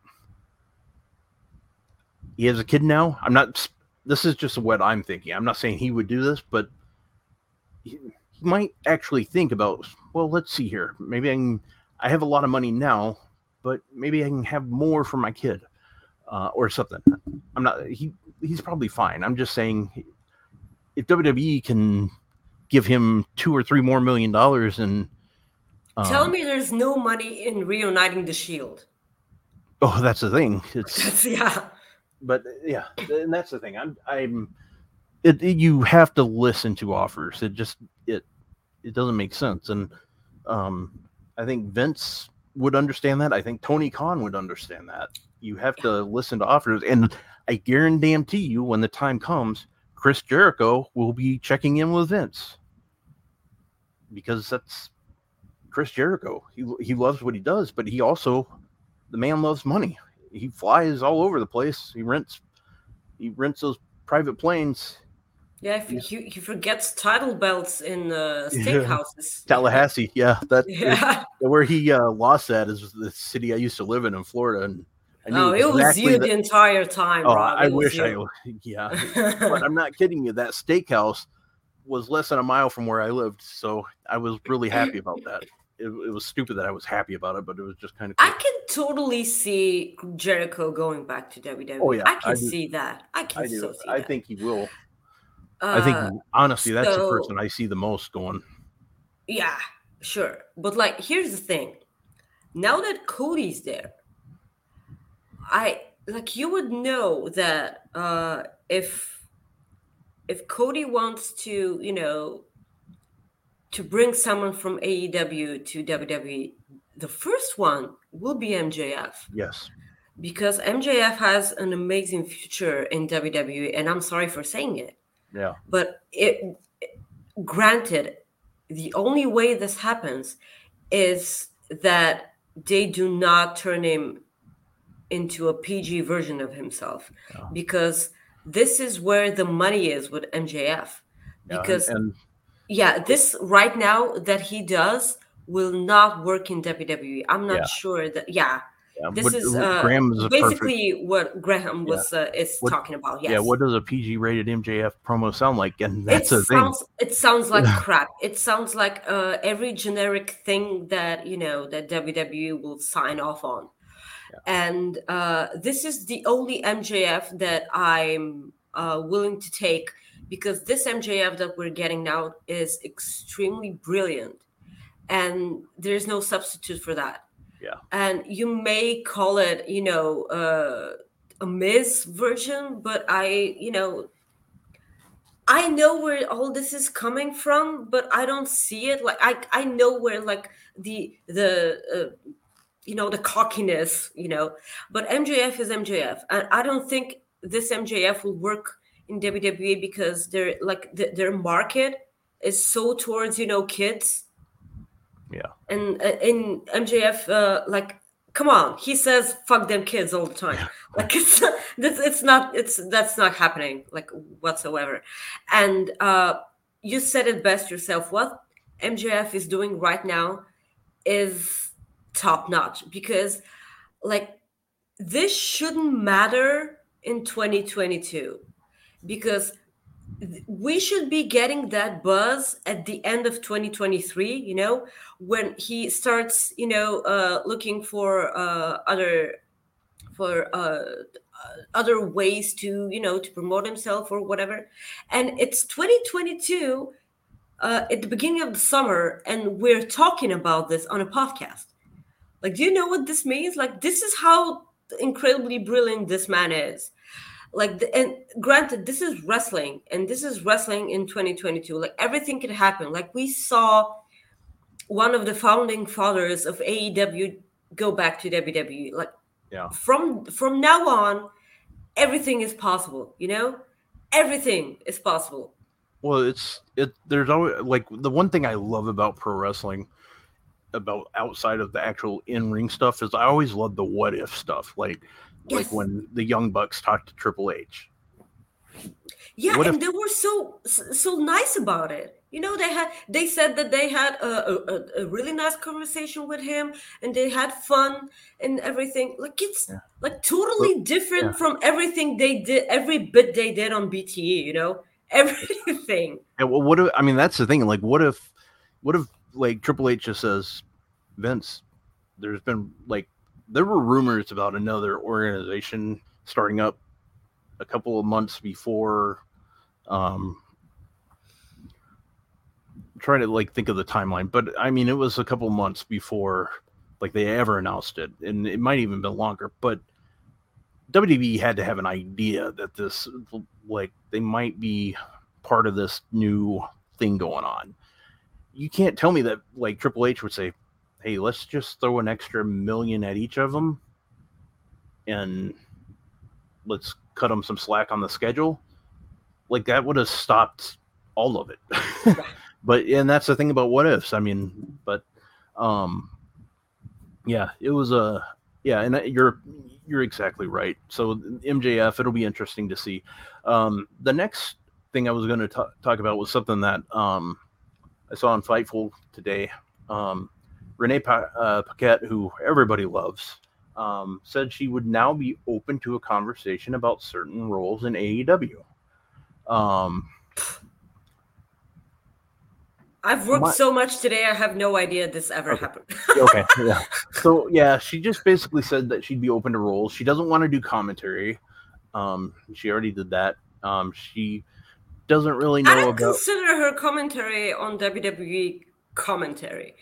He has a kid now. I'm not this is just what i'm thinking. I'm not saying he would do this but he, might actually think about well let's see here. Maybe i can i have a lot of money now but maybe i can have more for my kid uh, or something. I'm not he he's probably fine. I'm just saying if wwe can give him two or three more million dollars and um, tell me there's no money in reuniting the shield oh that's the thing it's yeah but yeah and that's the thing i'm i'm it, it, you have to listen to offers. It just it it doesn't make sense. And um, I think Vince would understand that. I think Tony Khan would understand that. You have to listen to offers, and I guarantee you, when the time comes, Chris Jericho will be checking in with Vince because that's Chris Jericho. He he loves what he does, but he also the man loves money. He flies all over the place. He rents he rents those private planes yeah, he, he forgets title belts in uh, steakhouses. Tallahassee, yeah, that yeah. where he uh, lost that is the city I used to live in in Florida, and I knew oh, it exactly was you that, the entire time. Oh, Rob. I wish you. I, yeah, but I'm not kidding you. That steakhouse was less than a mile from where I lived, so I was really happy about that. It, it was stupid that I was happy about it, but it was just kind of. Cool. I can totally see Jericho going back to WWE. Oh yeah, I can I see that. I can I. So I that. think he will. I think uh, honestly, that's so, the person I see the most going. Yeah, sure. But like, here's the thing: now that Cody's there, I like you would know that uh, if if Cody wants to, you know, to bring someone from AEW to WWE, the first one will be MJF. Yes. Because MJF has an amazing future in WWE, and I'm sorry for saying it. Yeah. But it granted, the only way this happens is that they do not turn him into a PG version of himself yeah. because this is where the money is with MJF. Because and, and, yeah, this right now that he does will not work in WWE. I'm not yeah. sure that yeah. Yeah, this what- is uh, is a perfect- basically what Graham was uh, is What- talking about. Yes. Yeah, what does a PG rated MJF promo sound like? And that's it thing. sounds it sounds like crap. It sounds like uh, every generic thing that you know that WWE will sign off on. And uh, this is the only MJF that I'm uh, willing to take because this MJF that we're getting now is extremely brilliant, and there's no substitute for that. Yeah. And you may call it, you know, uh, a Miz version, but I, you know, I know where all this is coming from, but I don't see it. Like I, I know where like the the uh, you know the cockiness, you know. But MJF is MJF, and I don't think this MJF will work in WWE because they're like th- their market is so towards you know kids. Yeah. And uh, in MJF, uh, like, come on, he says "fuck them kids" all the time. Like it's that's it's not it's that's not happening like whatsoever. And uh, you said it best yourself. What MJF is doing right now is top notch because, like, this shouldn't matter in 2022 because we should be getting that buzz at the end of 2023 you know when he starts you know uh looking for uh other for uh other ways to you know to promote himself or whatever. And it's 2022 uh at the beginning of the summer and we're talking about this on a podcast. Like do you know what this means? Like this is how incredibly brilliant this man is like the, and granted this is wrestling and this is wrestling in 2022 like everything can happen like we saw one of the founding fathers of AEW go back to WWE like Yeah. from from now on everything is possible you know everything is possible Well, it's it. There's always like the one thing I love about pro wrestling, about outside of the actual in ring stuff, is I always love the what if stuff. Like like when the Young Bucks talked to Triple H. Yeah, What and if- they were so so nice about it. You know, they had they said that they had a, a, a- really nice conversation with him, and they had fun and everything. Like it's Yeah. like totally different yeah. from everything they did, every bit they did on BTE. You know, everything. And well, what if? I mean, that's the thing. Like, what if? What if like Triple H just says, Vince, there's been like there were rumors about another organization starting up a couple of months before. Um, try to like think of the timeline, but I mean, it was a couple months before like they ever announced it, and it might even been longer. But WWE had to have an idea that this like they might be part of this new thing going on. You can't tell me that like Triple H would say, "Hey, let's just throw an extra million at each of them, and let's cut them some slack on the schedule." Like that would have stopped all of it. but and that's the thing about what ifs. I mean, but um, yeah, it was a yeah, and you're you're exactly right. So MJF, it'll be interesting to see. Um, the next thing I was going to talk about was something that um, I saw on Fightful today. Um, Renee pa- uh, Paquette, who everybody loves, um, said she would now be open to a conversation about certain roles in AEW. Um, I've worked My- so much today. I have no idea this ever Okay. happened. okay, yeah. So yeah, she just basically said that she'd be open to roles. She doesn't want to do commentary. Um, she already did that. Um, she doesn't really know I don't about. consider her commentary on WWE commentary,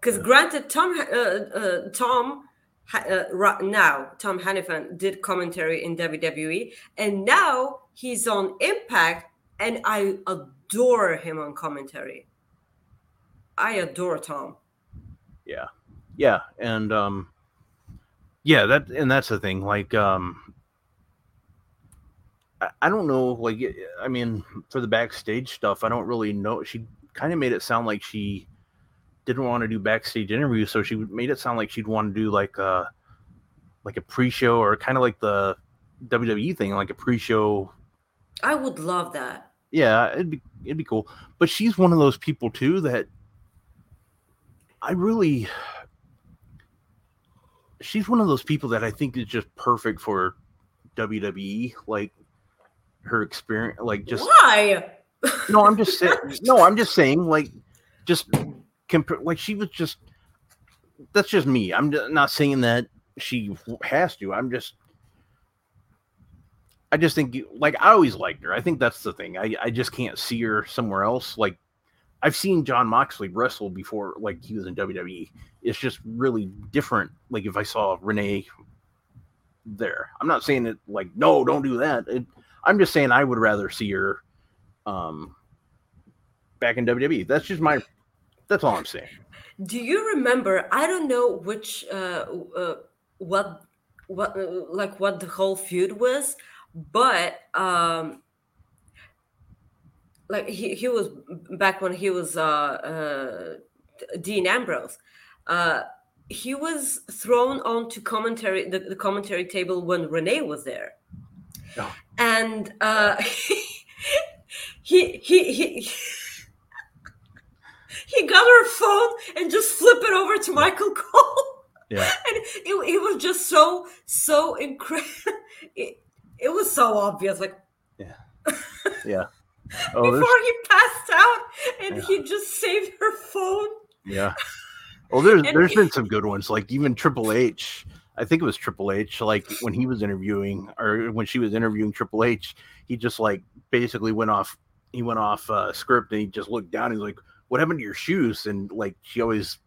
because granted, Tom uh, uh, Tom uh, right now Tom Hannifan did commentary in WWE, and now he's on Impact, and I adore him on commentary. I adore Tom. Yeah, yeah, and um, yeah, that and that's the thing. Like, um, I, I don't know. Like, I mean, for the backstage stuff, I don't really know. She kind of made it sound like she didn't want to do backstage interviews, so she made it sound like she'd want to do like a like a pre-show or kind of like the WWE thing, like a pre-show. I would love that. Yeah, it'd be it'd be cool. But she's one of those people too that I really she's one of those people that I think is just perfect for WWE. Like her experience, like just Why? no, I'm just saying. No, I'm just saying, like, just compare. Like she was just. That's just me. I'm not saying that she has to. I'm just. I just think, like, I always liked her. I think that's the thing. I I just can't see her somewhere else. Like, I've seen Jon Moxley wrestle before, like he was in WWE. It's just really different. Like if I saw Renee there, I'm not saying it like no, don't do that. It, I'm just saying I would rather see her um back in WWE. That's just my that's all I'm saying. Do you remember? I don't know which, uh, uh, what, what, uh, like what the whole feud was, but um, like he, he was back when he was uh, uh, Dean Ambrose. Uh, he was thrown onto commentary the, the commentary table when Renee was there, Oh. and uh, he he he. He got her phone and just flip it over to Michael Cole. Yeah. And it, it was just so, so incredible. It, it was so obvious. Like, Yeah. Oh, before there's he passed out and Yeah. he just saved her phone. yeah. Well, there's And there's it- been some good ones. Like even Triple H. I think it was Triple H. Like when he was interviewing, or when she was interviewing Triple H, he just like basically went off. He went off uh, script and he just looked down. And he's like, "What happened to your shoes?" And like she always,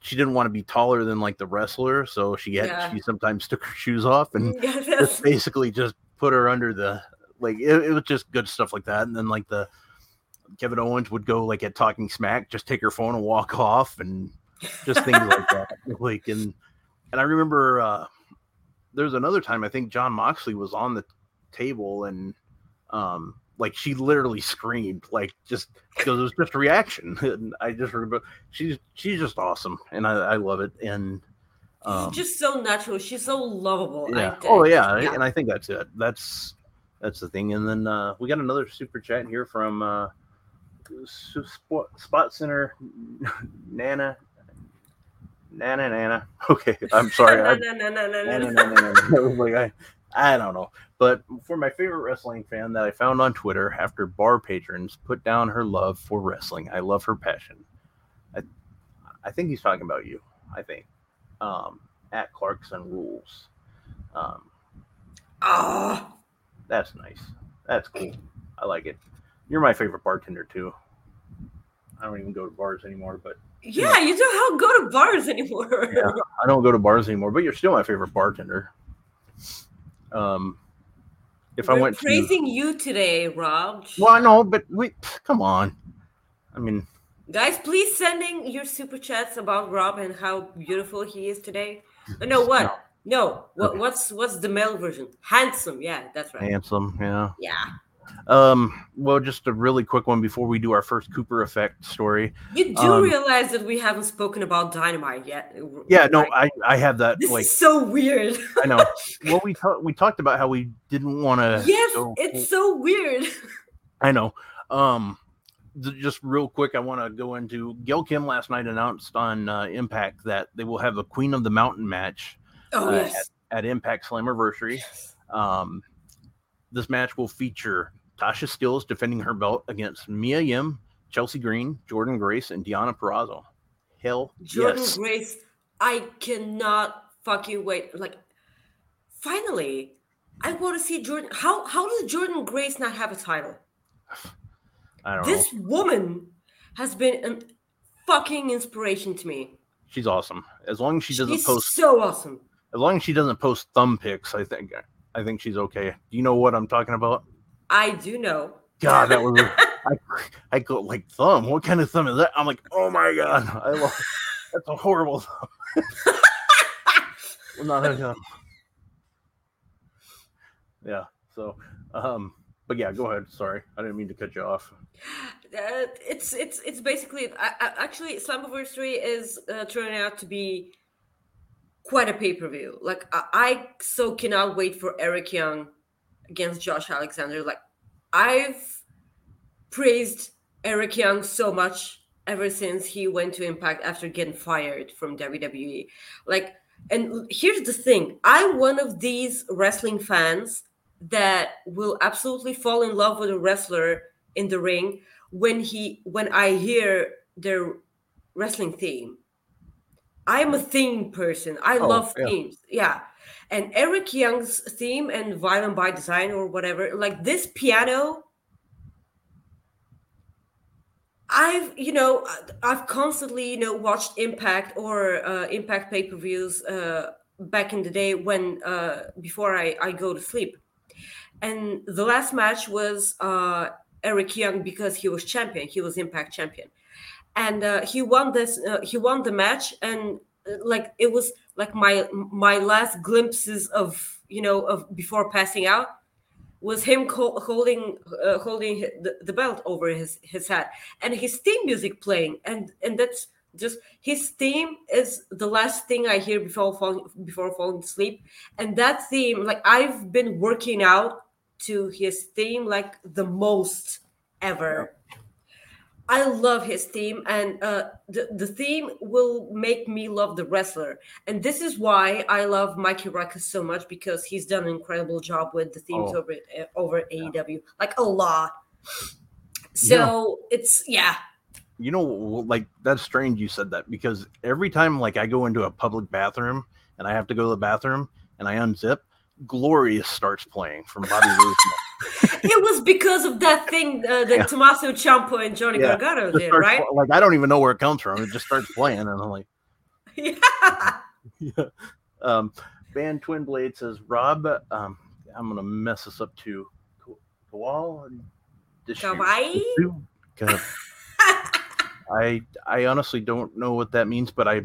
she didn't want to be taller than like the wrestler, so she had Yeah. she sometimes took her shoes off and just basically just put her under the like it, it was just good stuff like that and then like the kevin owens would go like at talking smack just take her phone and walk off and just things like that like and and i remember uh there's another time i think Jon Moxley was on the table and um like she literally screamed like just because it was just a reaction and i just remember she's she's just awesome and i i love it and um She's just so natural. She's so lovable. I yeah. think. Oh yeah. and I think that's it. That's that's the thing. And then uh, we got another super chat here from uh, Spot, Spot Center Nana. Nana Nana. Okay, I'm sorry. I, Nana. Nana, Nana. Like I, I don't know. But for my favorite wrestling fan that I found on Twitter after bar patrons put down her love for wrestling, I love her passion. I, I think he's talking about you. I think um, at Clarkson Rules. Um, Oh, that's nice. That's cool. I like it. You're my favorite bartender too. I don't even go to bars anymore, but yeah, you don't go to bars anymore. Yeah. I don't go to bars anymore. But you're still my favorite bartender. Um, if I We're went to praising you today, Rob. well, I know, but we come on. I mean, Guys, please sending your super chats about Rob and how beautiful he is today. Uh, No, what? No, what, Okay. what's what's the male version? Handsome, yeah, that's right. handsome, yeah. Yeah, Um, well, just a really quick one before we do our first Cooper effect story. you do Um, realize that we haven't spoken about Dynamite yet. Yeah, no. I I have that this like is so weird. I know. Well, we talked we talked about how we didn't want to. yes, it's so weird. I know. Um, th- just real quick, I want to go into Gail Kim last night announced on uh, Impact that they will have a Queen of the Mountain match Oh Uh, yes, at Impact Slammiversary. Um, this match will feature Tasha Steelz defending her belt against Mia Yim, Chelsea Green, Jordynne Grace, and Deonna Purrazzo. Hell Jordynne yes. Grace. I cannot fucking wait. Like, finally, I want to see Jordynne. How how does Jordynne Grace not have a title? I don't know. This know. woman has been a fucking inspiration to me. She's awesome. As long as she doesn't She's post, so awesome. as long as she doesn't post thumb pics, I think, I think she's okay. Do you know what I'm talking about? I do know. God, that was. I, I go like thumb. What kind of thumb is that? I'm like, oh my god, I love. That's a horrible thumb. Not a thumb. Yeah. So, um, but yeah, go ahead. Sorry, I didn't mean to cut you off. Uh, it's it's it's basically I, I, actually Slammiversary is uh, turning out to be quite a pay per view. Like I, I so cannot wait for Eric Young against Josh Alexander. Like I've praised Eric Young so much ever since he went to Impact after getting fired from WWE. Like And here's the thing I'm one of these wrestling fans that will absolutely fall in love with a wrestler in the ring when he when I hear their wrestling theme. I'm a theme person. I Oh, love yeah. themes. Yeah. And Eric Young's theme and Violent by Design or whatever, like this piano I've you know I've constantly you know watched Impact or uh, Impact pay per views uh, back in the day when uh, before I, I go to sleep, and the last match was uh, Eric Young because he was champion. He was Impact champion, and uh, he won this. Uh, he won the match, and uh, like it was like my my last glimpses of you know of before passing out was him co- holding uh, holding the, the belt over his his head and his theme music playing and and that's just his theme is the last thing i hear before falling before falling asleep and that theme like i've been working out to his theme like the most ever i love his theme and uh the, the theme will make me love the wrestler. And this is why i love Mikey Rukus so much because he's done an incredible job with the themes Oh. over uh, over aew like a lot. So it's yeah. You know like that's strange you said that because every time like i go into a public bathroom and i have to go to the bathroom and i unzip glorious starts playing from bobby Roode. it was because of that thing uh, that Yeah. Tommaso Ciampa and Johnny Yeah. Gargano did, starts right? like i don't even know where it comes from it just starts playing and i'm like yeah. yeah. um van twin blade says rob um i'm gonna mess this up too Kawal Kawaii? I I honestly don't know what that means, but I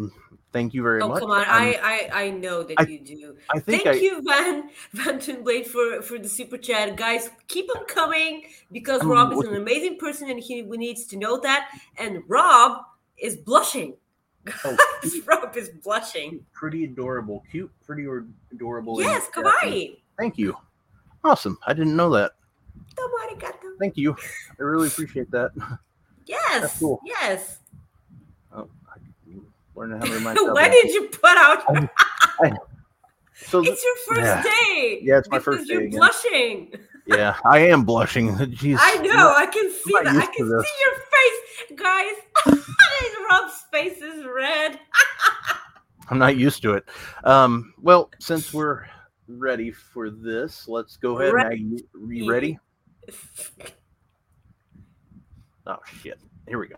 thank you very Oh much. come on! Um, I, I I know that I- you do. I think Thank I, you, Van Van Blade, for for the super chat, guys. Keep them coming because Um, Rob is an amazing person, and he needs to know that. And Rob is blushing. Oh, Rob is blushing. pretty adorable, cute, pretty adorable. Yes, kawaii. Thank you. Awesome. I didn't know that. Thank you. I really appreciate that. Yes, cool. yes. Learning how to remind When did you put out? So It's your first Yeah. day. Yeah, it's my first day You're again. blushing. yeah, I am blushing. Jeez. I know. I can see that. I used to can this. see your face, guys. Rob's face is red. I'm not used to it. Um, well, since we're ready for this, let's go ahead. Ready. Maggie, are you ready? Oh shit! Here we go.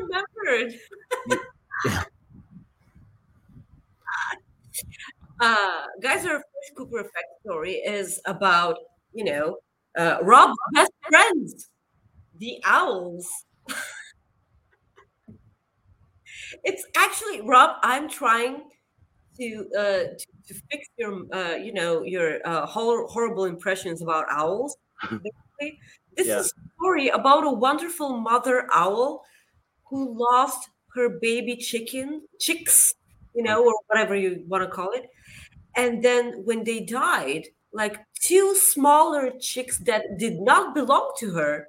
Remembered. Yeah. uh, guys, our first Cooper Effect story is about, you know, uh, Rob's best friends, the owls. it's actually, Rob, I'm trying to uh, to, to fix your, uh, you know, your uh, hor- horrible impressions about owls. Basically, this Yeah. is a story about a wonderful mother owl who lost her baby chicken chicks you know or whatever you want to call it and then when they died like two smaller chicks that did not belong to her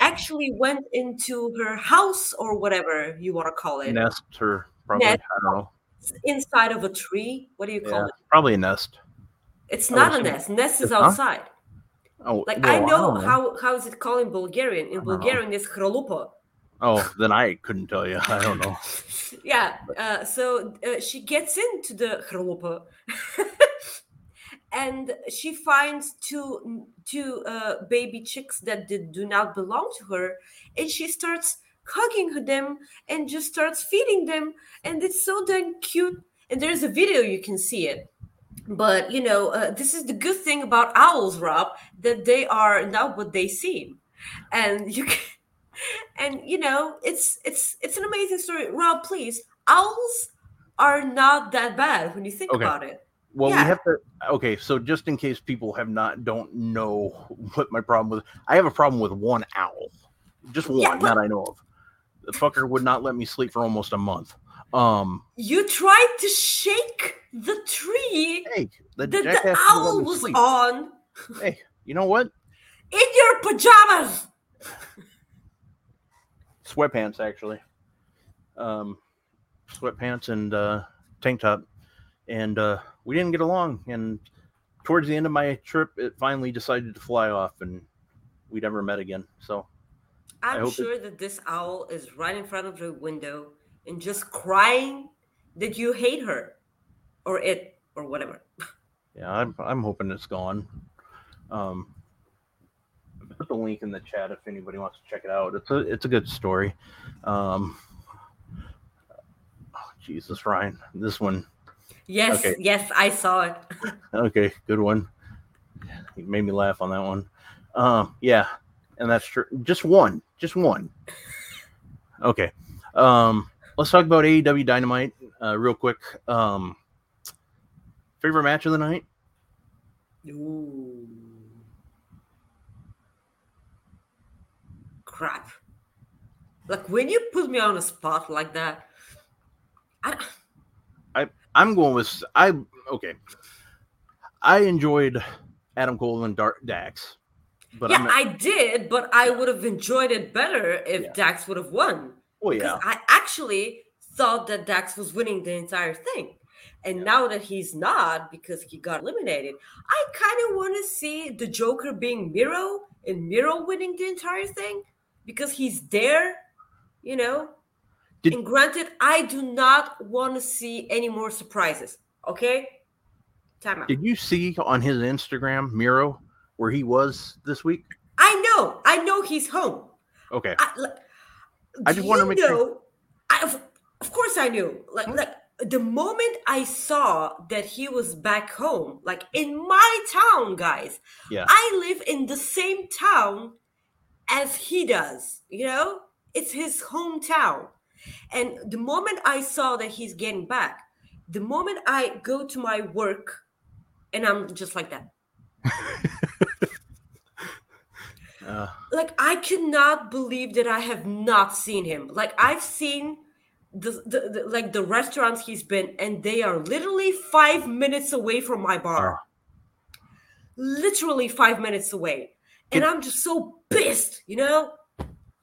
actually went into her house or whatever you want to call it Nest or probably Nest. I don't know. inside of a tree what do you call Yeah, it probably a nest. it's I not a nest nest is outside Oh, like well, i know don't how how is it called in bulgarian in don't know. bulgarian it's khralupa Oh, then I couldn't tell you. I don't know. yeah uh, so uh, she gets into the khralupa and she finds two two uh, baby chicks that did, do not belong to her and she starts hugging them and just starts feeding them and it's so dang cute and there's a video you can see it but you know uh, this is the good thing about owls rob that they are not what they seem and you can and you know it's it's it's an amazing story rob please owls are not that bad when you think Okay. about it Well, Yeah. we have to. Okay, so just in case people have not don't know what my problem was, I have a problem with one owl, just one Yeah, but- that I know of. The fucker would not let me sleep for almost a month. Um, you tried to shake the tree hey, the, that the owl was sleep. on Hey, you know what? in your pajamas sweatpants actually. Um, sweatpants and uh, tank top, and uh, we didn't get along. And towards the end of my trip, it finally decided to fly off, and we never met again. So I'm hope it- sure that this owl is right in front of the window and just crying that you hate her or it or whatever. yeah, I'm I'm hoping it's gone. Um, the link in the chat if anybody wants to check it out. It's a it's a good story. Um, oh, Jesus, Ryan, this one. Yes, Okay. yes, I saw it. Okay, good one. You made me laugh on that one. Um, yeah, and that's true. Just one, just one. Okay. Um, let's talk about AEW Dynamite uh, real quick. Um, favorite match of the night? Ooh. Crap. Like when you put me on a spot like that, I, I'm going with I. Okay. I enjoyed Adam Cole and Dar- Dax, but yeah, I did, but I would have enjoyed it better if Yeah. Dax would have won. Oh, well, Because yeah, I actually thought that Dax was winning the entire thing. And Yeah. now that he's not because he got eliminated, I kind of want to see the Joker being Miro and Miro winning the entire thing because he's there, you know. Did- and granted, I do not want to see any more surprises. Okay, time out. Did you see on his Instagram Miro where he was this week? I know, I know he's home. Okay. I, like, I just wanted to make sure- know, I, of, of course I knew. Like, Hmm. like the moment I saw that he was back home, like in my town, guys. Yeah. I live in the same town as he does. You know, it's his hometown. And the moment I saw that he's getting back, the moment I go to my work, and I'm just like that. Uh, like I cannot believe that I have not seen him. Like I've seen the, the, the like the restaurants he's been, and they are literally five minutes away from my bar. Literally five minutes away, and I'm just so pissed. You know?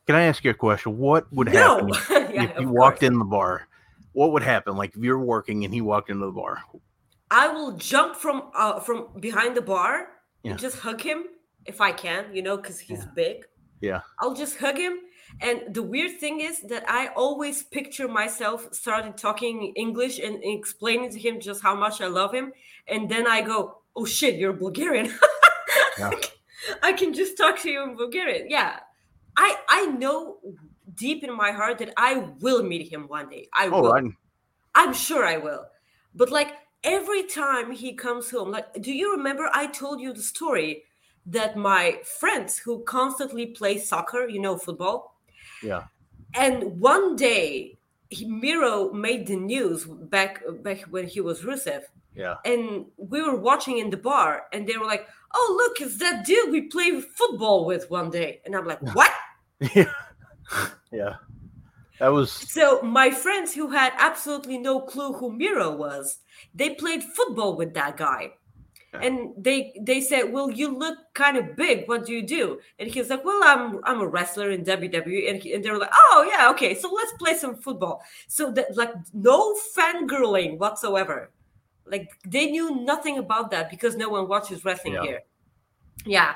can I ask you a question? What would no. happen yeah, if you walked course. in the bar? What would happen? Like if you're working and he walked into the bar? I will jump from uh from behind the bar Yeah. and just hug him if I can. You know, because he's Yeah. big. Yeah. I'll just hug him. And the weird thing is that I always picture myself started talking English and explaining to him just how much I love him. And then I go, oh shit, you're Bulgarian. Yeah. I can just talk to you in Bulgarian. Yeah. I I know deep in my heart that I will meet him one day. I Oh, will. I, I'm sure I will. But like every time he comes home, like, do you remember I told you the story that my friends who constantly play soccer, you know, football, yeah. and one day he, Miro made the news back back when he was Rusev, Yeah. and we were watching in the bar, and they were like, "Oh, look, it's that dude we play football with one day," and I'm like, "What?" Yeah. yeah. That was So my friends who had absolutely no clue who Miro was, they played football with that guy. Yeah. And they they said, "Well, you look kind of big. What do you do?" And he's like, "Well, I'm I'm a wrestler in WWE." And, he, and they were like, "Oh yeah, okay. So let's play some football." So that like no fangirling whatsoever. Like they knew nothing about that because no one watches wrestling Yeah. here. Yeah.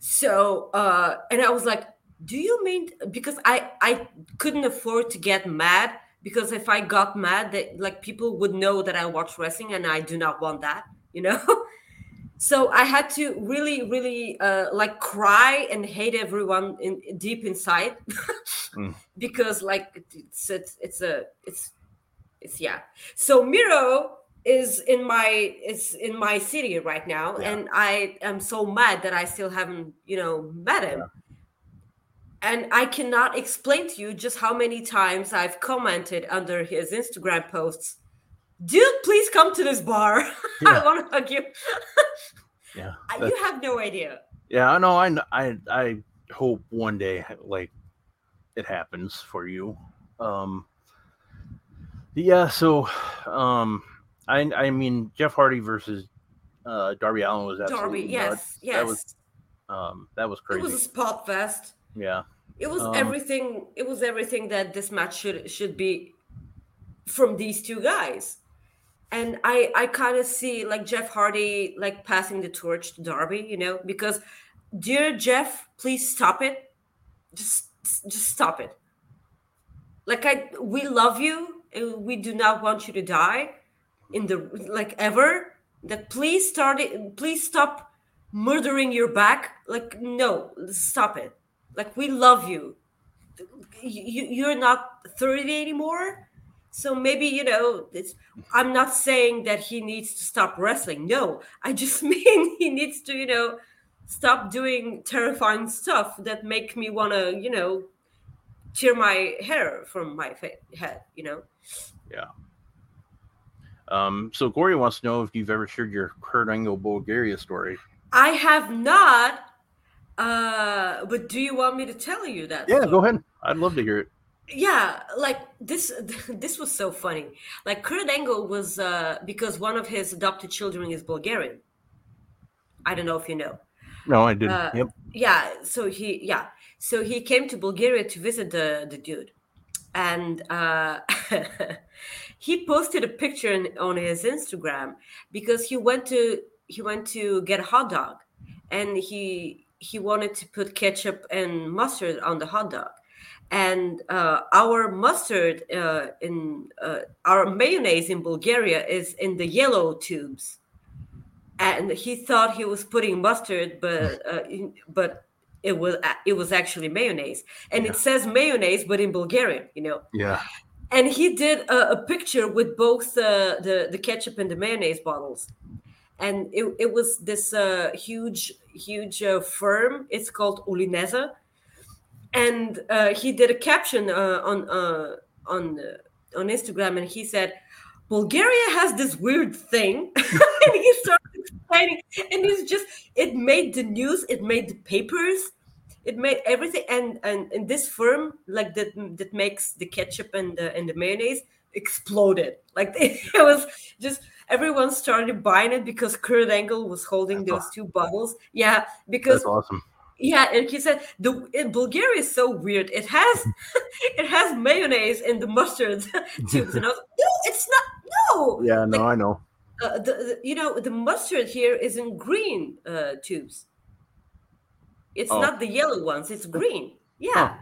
So uh and I was like, do you mean because I I couldn't afford to get mad because if I got mad that like people would know that I watch wrestling and I do not want that, you know? so I had to really really uh like cry and hate everyone in deep inside Mm. because like it's it's it's a it's it's yeah. So Miro is in my is in my city right now Yeah. and I am so mad that I still haven't, you know, met him. And I cannot explain to you just how many times I've commented under his Instagram posts. Dude, please come to this bar. Yeah. I want to hug you. yeah. You have no idea. Yeah, I know. I I I hope one day like it happens for you. Um Yeah, so um I I mean Jeff Hardy versus uh Darby Allin was absolutely Darby, yes, nuts. yes. That was um that was crazy. it was a spot fest. yeah. It was Um, everything. It was everything that this match should should be from these two guys. And I I kind of see like Jeff Hardy like passing the torch to Darby, you know, because dear Jeff, please stop it. Just just stop it. Like I we love you and we do not want you to die in the like ever. That please start it please stop murdering your back. Like no, stop it. Like we love you. You you're not 30 anymore. So maybe you know I'm not saying that he needs to stop wrestling. No, I just mean he needs to, you know, stop doing terrifying stuff that make me want to, you know, tear my hair from my fa- head, you know. Um, so Corey wants to know if you've ever shared your Kurt Angle Bulgaria story. I have not uh but do you want me to tell you that? Yeah, story? go ahead. I'd love to hear it. yeah like this this was so funny like kurt angle was uh because one of his adopted children is bulgarian i don't know if you know No, I didn't. Uh, yep. yeah so he yeah so he came to bulgaria to visit the the dude and uh he posted a picture in, on his instagram because he went to he went to get a hot dog and he he wanted to put ketchup and mustard on the hot dog. And uh, our mustard uh, in uh, our mayonnaise in bulgaria is in the yellow tubes. And he thought he was putting mustard but uh, in- but it was it was actually mayonnaise. And it says mayonnaise but in bulgarian you know? Yeah. And he did a, a picture with both uh, the the ketchup and the mayonnaise bottles. And it, it was this uh, huge huge uh, firm. It's called ulineza. And uh, he did a caption uh, on uh, on on instagram. And he said bulgaria has this weird thing. And he started explaining. And it's just it made the news. It made the papers it made everything and and, and this firm like that that makes the ketchup and the and the mayonnaise exploded like it was just everyone started buying it because kurt angle was holding those two bottles yeah because That's awesome. yeah, and he said the Bulgaria is so weird. It has it has mayonnaise in the mustard tubes, and I was no, it's not. No, Yeah, no, Like- I know. uh, the, the you know the mustard here is in green uh, tubes. It's Oh. not the yellow ones; it's green. Yeah, Huh.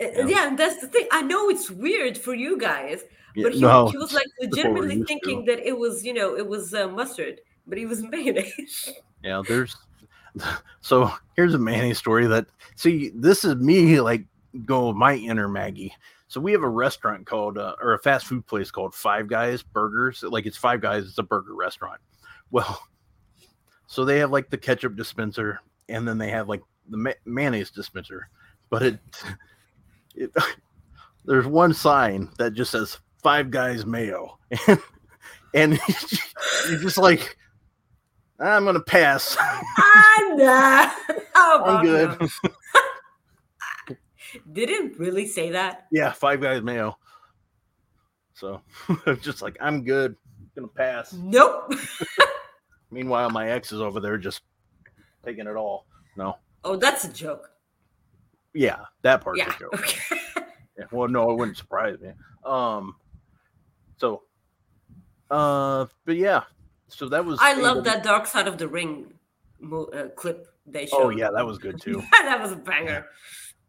Uh, Yeah. yeah, and that's the thing. I know it's weird for you guys, but he, no, he was like that's what we're legitimately used to. thinking that it was you know it was uh, mustard, but it was mayonnaise. Yeah, there's so here's a Manny story that see this is me like go my inner Maggie. So we have a restaurant called uh, or a fast food place called Five Guys Burgers. Like it's Five Guys, it's a burger restaurant. Well, so they have like the ketchup dispenser and then they have like the ma- mayonnaise dispenser, but it it there's one sign that just says Five Guys Mayo, and you're just like. I'm gonna pass. I'm, How about oh, I'm good. Did it really say that? Yeah, five guys mayo. So I'm just like, I'm good. Gonna pass. Nope. Meanwhile, my ex is over there just taking it all. No. Oh, that's a joke. Yeah, that part's Yeah. a joke. Okay. Yeah, well, no, it wouldn't surprise me. Um so uh but yeah. So that was I love that Dark Side of the Ring mo- uh, clip they showed. Oh yeah, that was good too. that was a banger.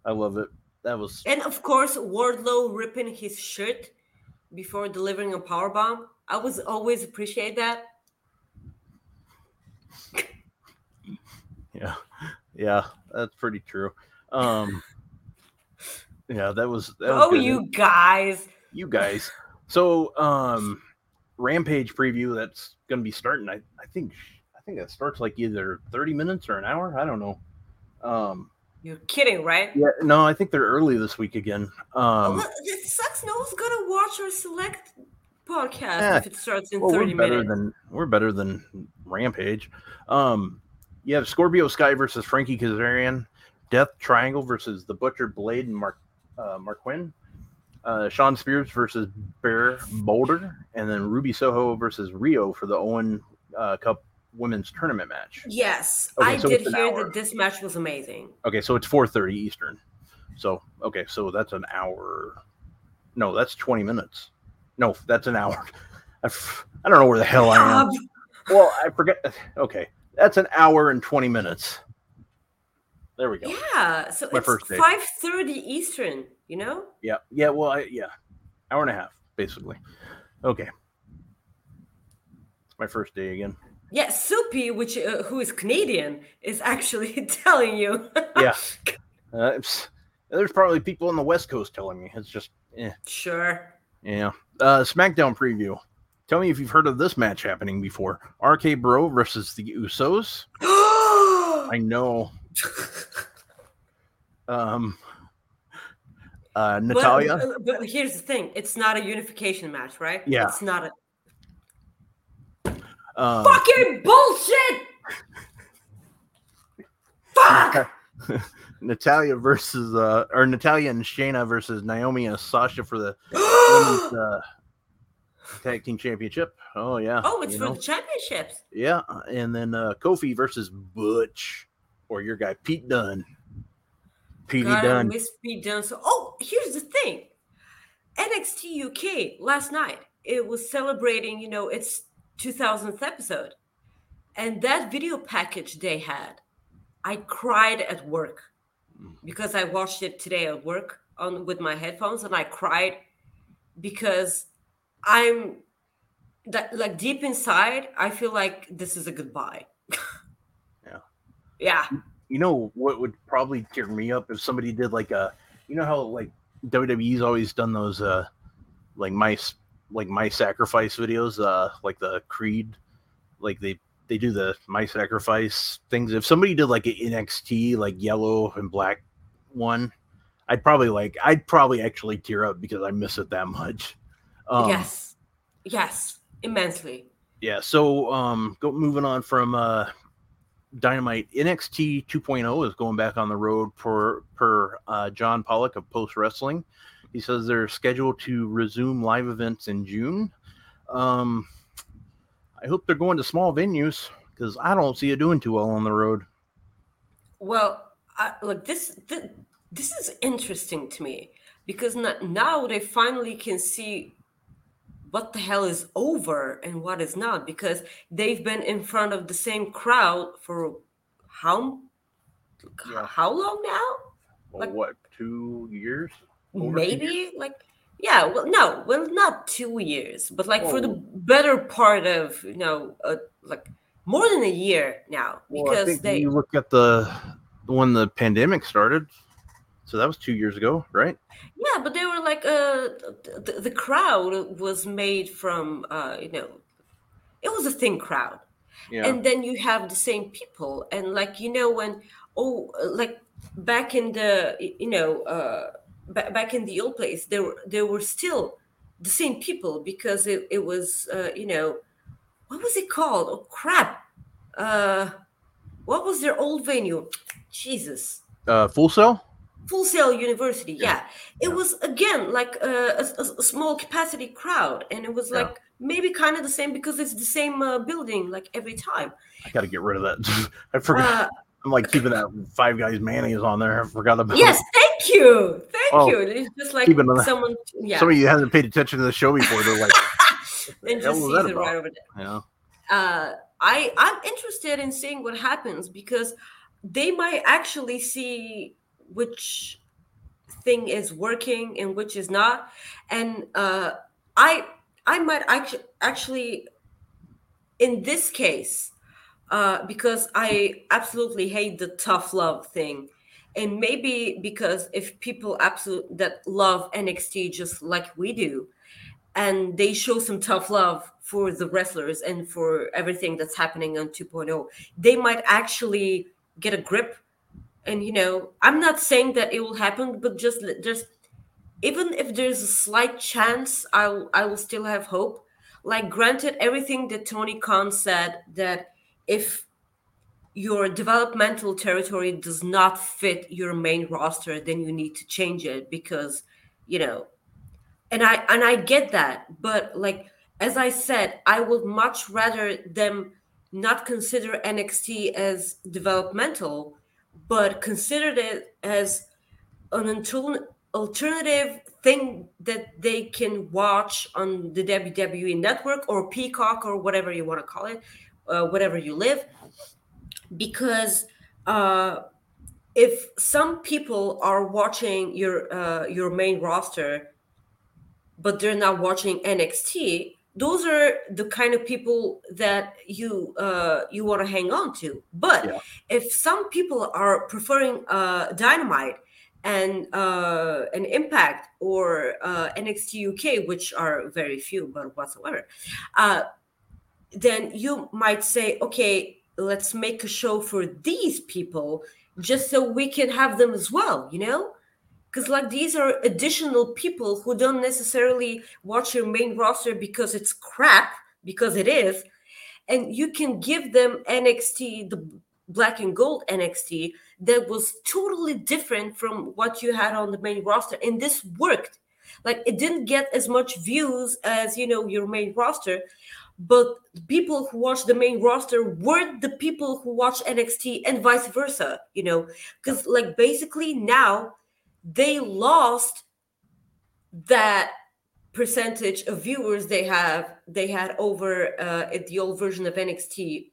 I love it. That was And of course, Wardlow ripping his shirt before delivering a power bomb. I was always appreciate that. yeah. That's pretty true. Um yeah, that was that was Oh, good. you guys. you guys. So, um, Rampage preview that's going to be starting. I, I think I think that starts like either thirty minutes or an hour. I don't know. Um, You're kidding, right? yeah, no, I think they're early this week again. Oh, Um, it sucks. No one's gonna watch our select podcast Yeah. if it starts in well, 30 we're better minutes. than we're better than Rampage. Um, you have Scorpio Sky versus Frankie Kazarian, Death Triangle versus the Butcher Blade and Mark uh, Marq Quen. Uh, Shawn Spears versus Bear Boulder, and then Ruby Soho versus Riho for the Owen uh, Cup Women's Tournament match. Yes, Okay, I so did hear hour. that this match was amazing. Okay, so it's 4:30 Eastern. So okay, so that's an hour. No, that's twenty minutes. No, that's an hour. I f- I don't know where the hell I am. Well, I forget. Okay, that's an hour and twenty minutes. There we go. Yeah, so My it's first day. five thirty Eastern. You know. yeah. Yeah. Well, I, yeah, hour and a half basically. Okay, it's my first day again. Yeah, Soupy, which uh, who is Canadian, is actually telling you. Yeah, uh, there's probably people on the West Coast telling me it's just, eh, sure. yeah. Uh, SmackDown preview. Tell me if you've heard of this match happening before. RK Bro versus the Usos. I know. Um, uh, Natalya. But, but here's the thing: it's not a unification match, right? Yeah. It's not a Uh, fucking bullshit. Fuck. Natalya versus uh or Natalya and Shayna versus Naomi and Sasha for the women's uh, tag team championship. Oh yeah. oh, it's you for know. the championships. yeah, and then uh Kofi versus Butch or your guy Pete Dunne. I Dunne. miss Pete Dunne. So, oh, here's the thing: NXT UK last night it was celebrating, you know, its 2000th episode, and that video package they had, I cried at work because I watched it today at work on with my headphones, and I cried because I'm that like deep inside, I feel like this is a goodbye. Yeah. Yeah. you know what would probably tear me up if somebody did like a you know how like WWE's always done those uh like my like my sacrifice videos uh like the Creed like they they do the my sacrifice things if somebody did like an NXT like yellow and black one I'd probably like I'd probably actually tear up because I miss it that much um, yes. Yes. Immensely. yeah so um go moving on from uh dynamite nxt 2.0 is going back on the road for per uh, john pollock of post wrestling he says they're scheduled to resume live events in june um i hope they're going to small venues because i don't see it doing too well on the road Well, I, look, this, this this is interesting to me because now they finally can see what the hell is over and what is not because they've been in front of the same crowd for how Yeah. how long now? Well, Like- what two years Over two Maybe like yeah. Well, no, well, not two years, but like for the better part of you know, uh, like more than a year now well, because think they you look at the when the pandemic started so that was two years ago right Yeah, but they were like uh the, the crowd was made from uh you know it was a thin crowd. yeah And then you have the same people and like you know when oh like back in the you know uh ba- back in the old place there were there were still the same people because it, it was uh you know what was it called? Oh crap. Uh what was their old venue? Jesus. uh Full Sail Full Sail University, yeah. It Yeah. was again like a, a- a- small capacity crowd, and it was Yeah. like maybe kind of the same because it's the same uh, building like every time. I gotta get rid of that. I forgot. Uh, I'm like keeping that Five Guys mayonnaise on there. I forgot about. yes, thank you, thank Oh, you. It's just like keep it on the- someone, yeah, Somebody who hasn't paid attention to the show before, they're like, and just sees it right over there. Yeah. uh, I I'm interested in seeing what happens because they might actually see which thing is working and which is not, and uh, I I might actually actually in this case uh, because I absolutely hate the tough love thing. And maybe because if people absolute that love NXT just like we do, and they show some tough love for the wrestlers and for everything that's happening on 2.0 they might actually get a grip and you know i'm not saying that it will happen but just just even if there's a slight chance i will i will still have hope. Like granted everything that tony khan said that if your developmental territory does not fit your main roster then you need to change it because you know and i and i get that. But like as i said i would much rather them not consider nxt as developmental but consider it as an alternative thing that they can watch on the WWE network or Peacock or whatever you want to call it, uh, whatever you live, because uh, if some people are watching your uh, your main roster, but they're not watching NXT, those are the kind of people that you uh, you want to hang on to. But Yeah. if some people are preferring uh, Dynamite and uh, an Impact or uh, NXT UK, which are very few, but whatsoever, uh, then you might say, okay, let's make a show for these people just so we can have them as well, you know? Because like these are additional people who don't necessarily watch your main roster because it's crap, because it is, and you can give them NXT, the black and gold NXT, that was totally different from what you had on the main roster, and this worked. Like it didn't get as much views as you know your main roster, but people who watch the main roster weren't the people who watch NXT and vice versa, you know, because like basically now they lost that percentage of viewers they have they had over uh, at the old version of NXT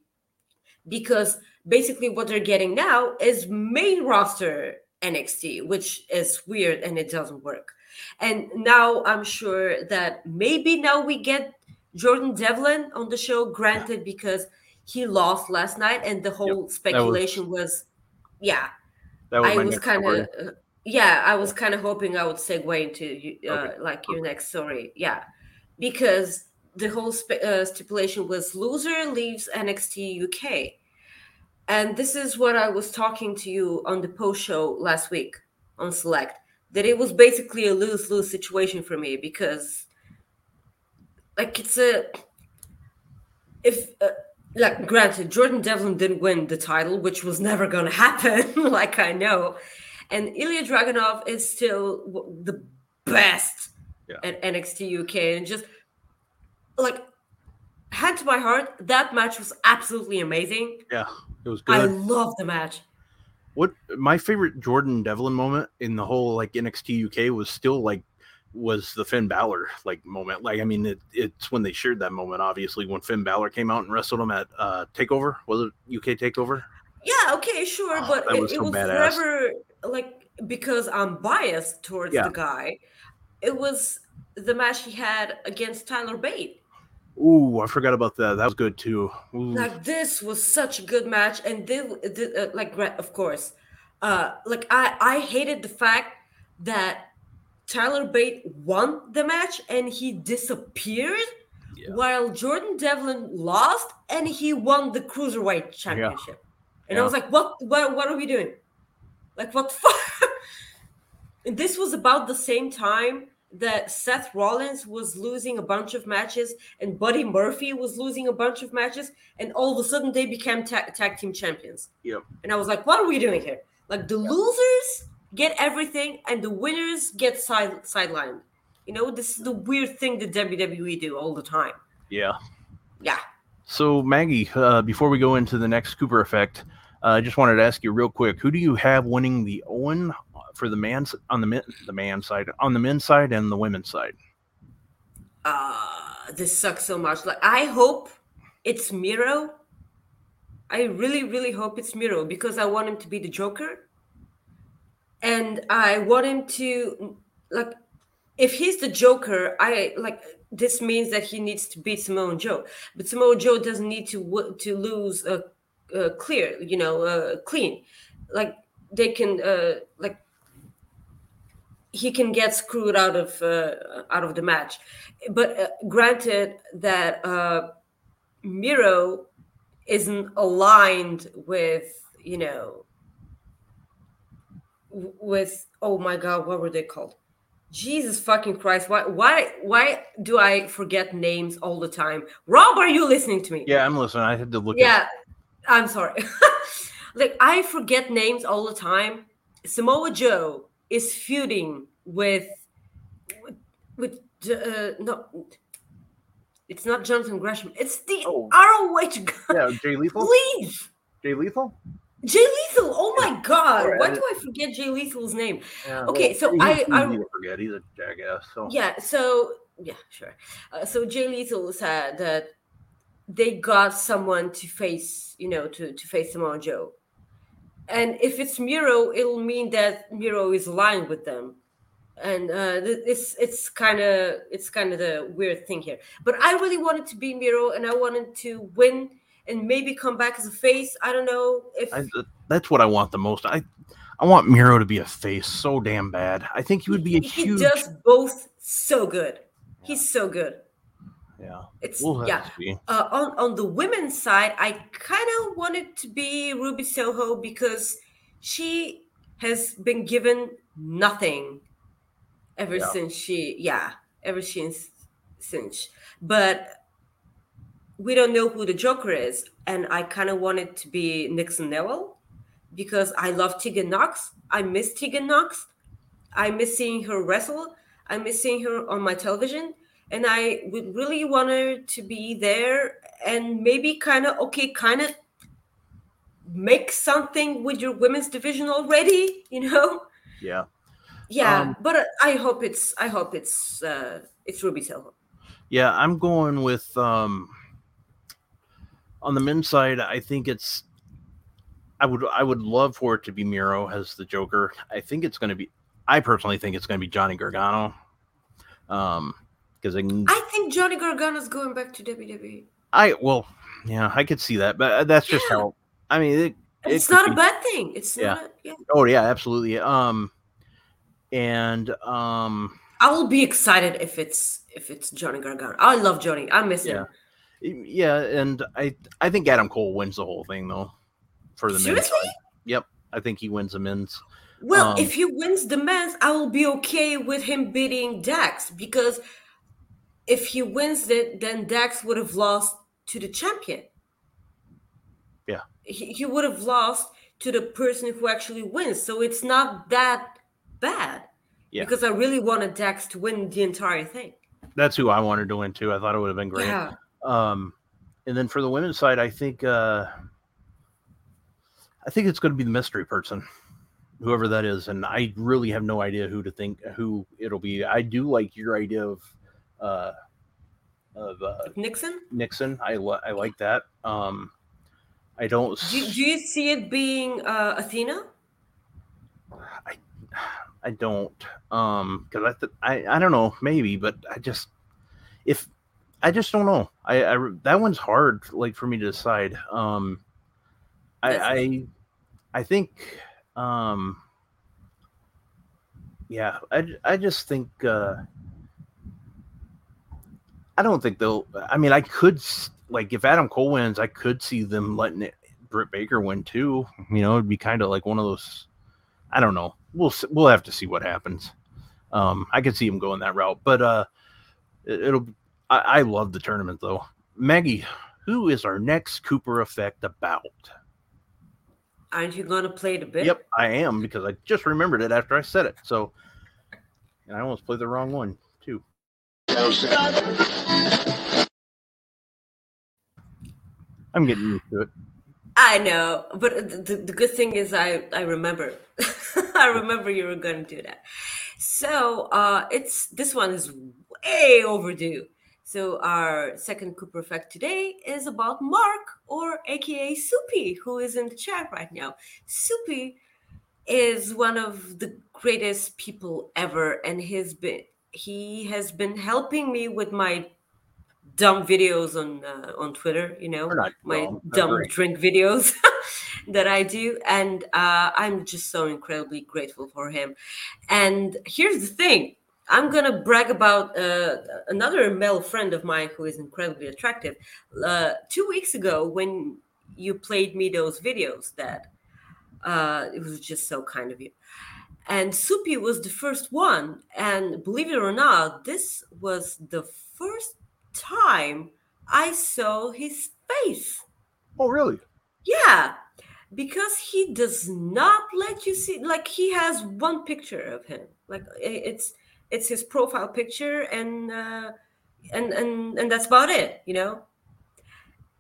because basically what they're getting now is main roster NXT, which is weird and it doesn't work. And now I'm sure that maybe now we get Jordan Devlin on the show, granted, because he lost last night and the whole speculation was, yeah, That was I was kind of, yeah, I was kind of hoping I would segue into uh, Okay. like your next story, yeah, because the whole spe- uh, stipulation was loser leaves NXT UK, and this is what I was talking to you on the post show last week on Select that it was basically a lose lose situation for me because, like, it's a if. Uh, like granted jordan devlin didn't win the title which was never going to happen like i know and ilja dragunov is still the best Yeah. at nxt uk and just like hand to my heart that match was absolutely amazing Yeah, it was good. i love the match what my favorite Jordan Devlin moment in the whole like NXT UK was still like was the Finn Balor like moment. Like I mean, it, it's when they shared that moment. Obviously, when Finn Balor came out and wrestled him at uh, Takeover, was it UK Takeover? yeah okay sure Oh, but it, was it was badass. Like because i'm biased towards Yeah. the guy it was the match he had against tyler bate Ooh, I forgot about that. That was good too. Ooh. like this was such a good match and they, they uh, like of course uh like i i hated the fact that tyler bate won the match and he disappeared Yeah. while jordan devlin lost and he won the cruiserweight championship and i was like what what what are we doing like what the fuck and this was about the same time that Seth Rollins was losing a bunch of matches and Buddy Murphy was losing a bunch of matches, and all of a sudden they became ta- tag team champions. Yep. And I was like, what are we doing here? Like the losers get everything and the winners get side sidelined. You know, this is the weird thing that WWE do all the time. Yeah. Yeah. So Maggie, uh, before we go into the next Cooper effect, uh, I just wanted to ask you real quick: Who do you have winning the Owen for the man's on the men, the man side, on the men's side, and the women's side? uh this sucks so much. Like i hope it's miro. I really really hope it's miro because i want him to be the joker. And i want him to like if he's the joker i like this means that he needs to beat Samoa Joe, but Samoa Joe doesn't need to to lose uh, uh, clear, you know, uh, clean. Like they can, uh, like he can get screwed out of uh, out of the match. But uh, granted that uh, Miro isn't aligned with you know with oh my god what were they called jesus fucking christ why why why do i forget names all the time rob are you listening to me Yeah, I'm listening. I had to look. yeah i'm sorry like i forget names all the time samoa joe is feuding with with, uh, no it's not jonathan gresham it's the Oh. ROH guy. Yeah, Jay Lethal. Please. Jay Lethal. Jay Lethal. Oh my god! I Why do I forget Jay Lethal's name? Yeah, Okay, so he's I- I- forget. He's a jackass. So Yeah. So yeah, sure. Uh, so Jay Lethal said that they got someone to face, you know, to to face Samoa Joe, and if it's Miro, it'll mean that Miro is aligned with them, and uh, it's it's kind of it's kind of the weird thing here. But I really wanted to be Miro, and I wanted to win and maybe come back as a face. I don't know if I, that's what I want the most. I I want Miro to be a face so damn bad. I think he would be a he huge. does both so good. He's so good. Yeah, It's we'll yeah. uh, on on the women's side, I kind of wanted to be Ruby Soho because she has been given nothing ever Yeah. since she yeah ever since since but we don't know who the Joker is, and I kind of wanted to be Nixon Newell because I love Tegan Nox. I miss Tegan Nox. I miss seeing her wrestle. I miss seeing her on my television. And I would really want her to be there and maybe kind of, okay, kind of make something with your women's division already, you know? Yeah, Yeah, Um, but I hope it's, I hope it's, uh, it's Ruby Soho. yeah. I'm going with um on the men's side. I think it's. I would I would love for it to be Miro as the Joker. I think it's going to be. I personally think it's going to be Johnny Gargano. Um, because I can I think Johnny Gargano's going back to WWE. I well, yeah, I could see that, but uh, that's just Yeah. how. I mean, it, it It's could not be- a bad thing. It's Yeah. not. Yeah. Oh yeah, absolutely. Um, and um, I will be excited if it's if it's Johnny Gargano. I love Johnny. I miss him. yeah, and I I think Adam Cole wins the whole thing though. For the men's Seriously? side. Yep, I think he wins the men's. Well, Um, if he wins the men's, I will be okay with him beating Dax because if he wins it, then Dax would have lost to the champion. Yeah. He, he would have lost to the person who actually wins. So it's not that bad. Yeah. Because I really wanted Dax to win the entire thing. That's who I wanted to win too. I thought it would have been great. Yeah. Um, and then for the women's side, I think uh, I think it's going to be the mystery person, whoever that is, and I really have no idea who to think who it'll be. I do like your idea of uh, of uh, Nixon? Nixon. I I like that. Um, I don't. Do, do you see it being uh, Athena? I I don't. Um, because I, th- I I don't know, maybe, but I just if I just don't know. I, I that one's hard, like for me to decide. Um, I I I think um. Yeah, I, I just think uh I don't think they'll I mean I could like if Adam Cole wins, I could see them letting it Britt Baker win too. You know, it'd be kind of like one of those I don't know. We'll we'll have to see what happens. Um, I could see him going that route, but uh, it, it'll. I, I love the tournament though. Maggie, who is our next Cooper effect about? Aren't you going to play the bit? Yep, I am because I just remembered it after I said it. So, and I almost played the wrong one. I'm getting used to it. I know, but the, the, good thing is I I remember, I remember you were going to do that. So uh, it's this one is way overdue. So our second Cooper effect today is about Mark, or AKA Soupy, who is in the chat right now. Soupy is one of the greatest people ever, and he's been he has been helping me with my dumb videos on uh, on Twitter. You know, my dumb, drink videos that I do, and uh, I'm just so incredibly grateful for him. And here's the thing: I'm gonna brag about uh, another male friend of mine who is incredibly attractive. Uh, two weeks ago, when you played me those videos, that uh, it was just so kind of you. And Soupy was the first one, and believe it or not, this was the first time I saw his face. Oh, really? Yeah, because he does not let you see. Like he has one picture of him. Like it's it's his profile picture, and uh, and and and that's about it. You know.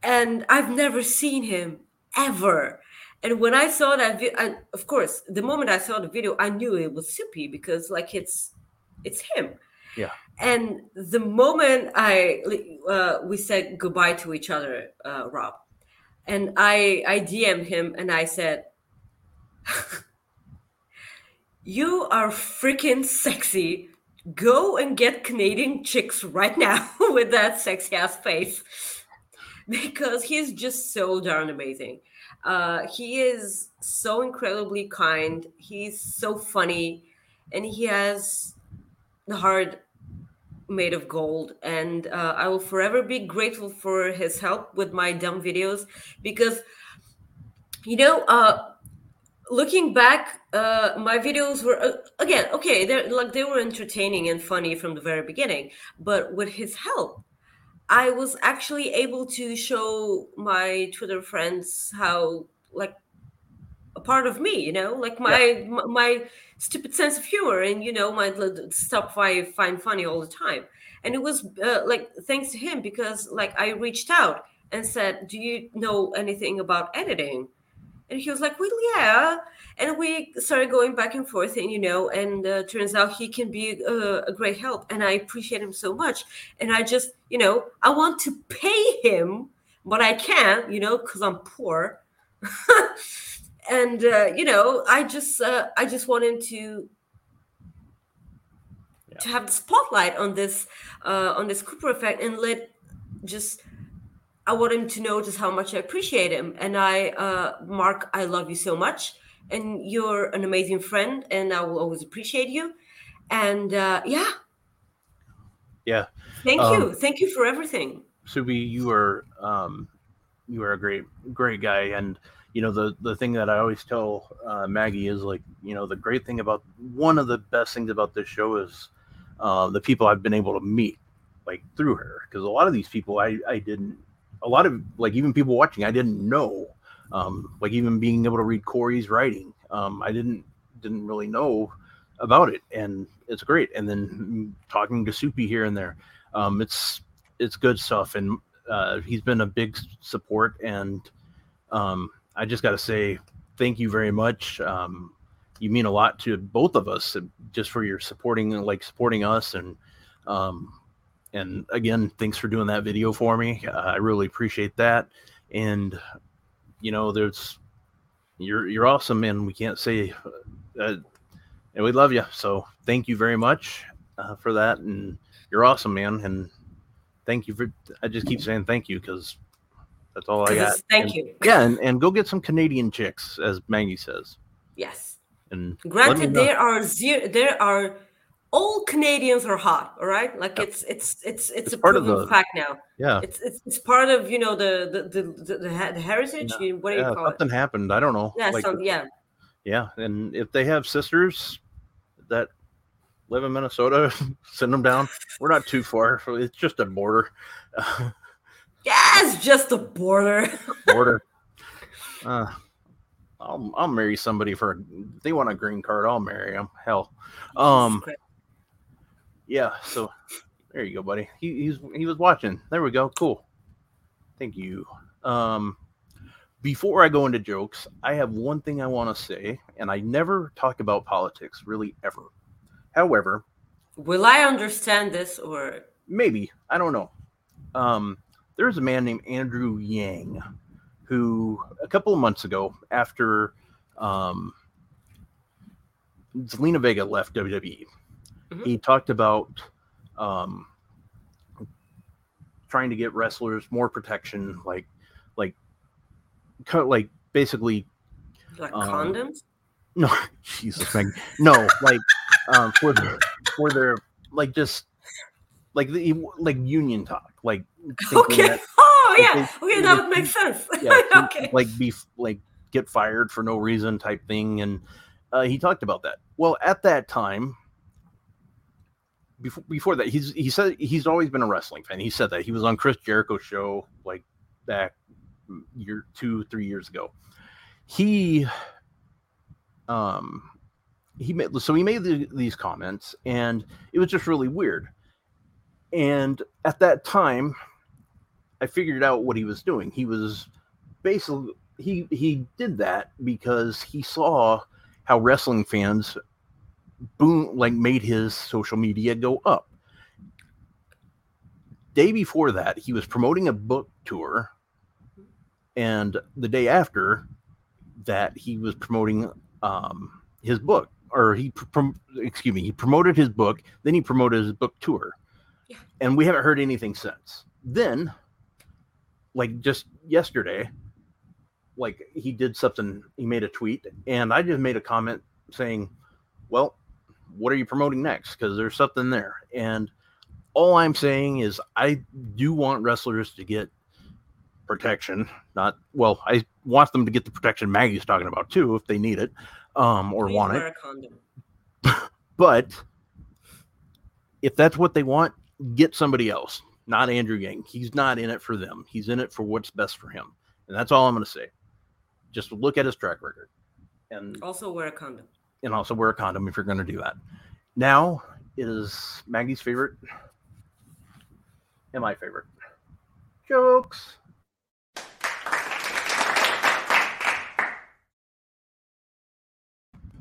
And I've never seen him ever. And when I saw that, vi- I, of course, the moment I saw the video, I knew it was Soupy because like it's it's him. Yeah. And the moment I uh, we said goodbye to each other, uh, Rob, and I I DM'd him and I said, "You are freaking sexy. Go and get Canadian chicks right now with that sexy ass face." Because he's just so darn amazing. Uh, he is so incredibly kind. He's so funny, and he has the heart made of gold. And uh, I will forever be grateful for his help with my dumb videos because, you know, uh, looking back, uh, my videos were uh, again okay. They're like they were entertaining and funny from the very beginning, but with his help. I was actually able to show my Twitter friends how like a part of me, you know, like my my, my stupid sense of humor and you know my stuff I find funny all the time. And it was uh, like thanks to him because like I reached out and said, "Do you know anything about editing?" And he was like, "Well, yeah." And we started going back and forth, and you know, and uh, turns out he can be uh, a great help, and I appreciate him so much. And I just, you know, I want to pay him, but I can't, you know, because I'm poor. and uh, you know, I just, uh, I just want him to Yeah. to have the spotlight on this, uh, on this Cooper effect, and let just. I want him to know just how much I appreciate him. And I, uh, Mark, I love you so much. And you're an amazing friend, and I will always appreciate you. And uh, yeah, Yeah. thank Um, you. Thank you for everything. Soupy, you are um, you are a great great guy, and you know the the thing that I always tell uh, Maggie is like you know the great thing about one of the best things about this show is uh, the people I've been able to meet like through her because a lot of these people I I didn't a lot of like even people watching I didn't know um, like even being able to read Corey's writing um, I didn't didn't really know about it and it's great. And then talking to Soupy here and there um, it's it's good stuff. And uh, he's been a big support and um, i just got to say thank you very much. Um, you mean a lot to both of us just for your supporting like supporting us and um, and again thanks for doing that video for me. Uh, i really appreciate that. And you know there's you're you're awesome and we can't say uh, and we love you so thank you very much uh, for that and you're awesome man and thank you for i just keep saying thank you because that's all i got Thank And- you. yeah and, and go get some canadian chicks as maggie says Yes. and Granted, there are zero. There are all Canadians are hot. All right, like it's it's it's it's, It's a part of proven the- fact now. yeah It's, it's it's part of you know the the the the, the, heritage. Yeah, What do you yeah call it? something happened i don't know Yeah, like, some, yeah. yeah and if they have sisters that live in minnesota send them down we're not too far it's just a border Yeah, it's just a border. border uh, I'll, I'll marry somebody for if they want a green card i'll marry them hell um. Yeah so there you go buddy. He, he's he was watching. There we go. Cool. Thank you. Um before i go into jokes i have one thing i want to say and i never talk about politics really ever. However Will I understand this or? Maybe. I don't know. Um there's a man named andrew yang who a couple of months ago after um zelina vega left wwe Mhm. he talked about um trying to get wrestlers more protection like like cut like basically like Um, condoms? no jesus Meg. no like um for their for their like just like the like union talk like Okay. that- Oh like yeah. they- Okay, that would would make sense. yeah, okay. like be like get fired for no reason type thing and uh, he talked about that well at that time before before that he's he said he's always been a wrestling fan. He said that. He was on chris jericho's show like back year two three years ago. He um he made so he made the, these comments and it was just really weird. And at that time i figured out what he was doing. He was basically he he did that because he saw how wrestling fans boom like made his social media go up. Day before that, he was promoting a book tour, and the day after that, he was promoting um, his book, or he prom- excuse me, he promoted his book, then he promoted his book tour, Yeah. and we haven't heard anything since. Then, like just yesterday, like he did something, he made a tweet, and I just made a comment saying, "Well, what are you promoting next? Because there's something there." And all I'm saying is, I do want wrestlers to get protection. Not well, I want them to get the protection Maggie's talking about too, if they need it, um, or Please want it. wear a condom. But if that's what they want, get somebody else, not Andrew Yang. He's not in it for them. He's in it for what's best for him. And that's all I'm going to say. Just look at his track record and, Also wear a condom. And also wear a condom if you're going to do that. Now it is Maggie's favorite and my favorite. Jokes.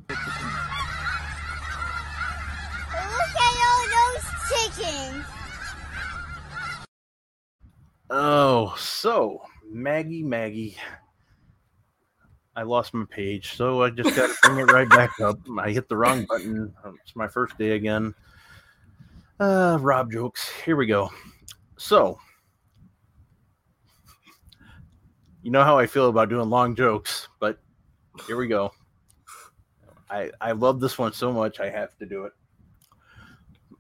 Look at all those chickens. Oh, so Maggie, Maggie. I lost my page, so I just got to bring it right back up. I hit the wrong button. It's my first day again. Uh, Rob jokes. Here we go. So, you know how I feel about doing long jokes, but here we go. I I love this one so much I have to do it.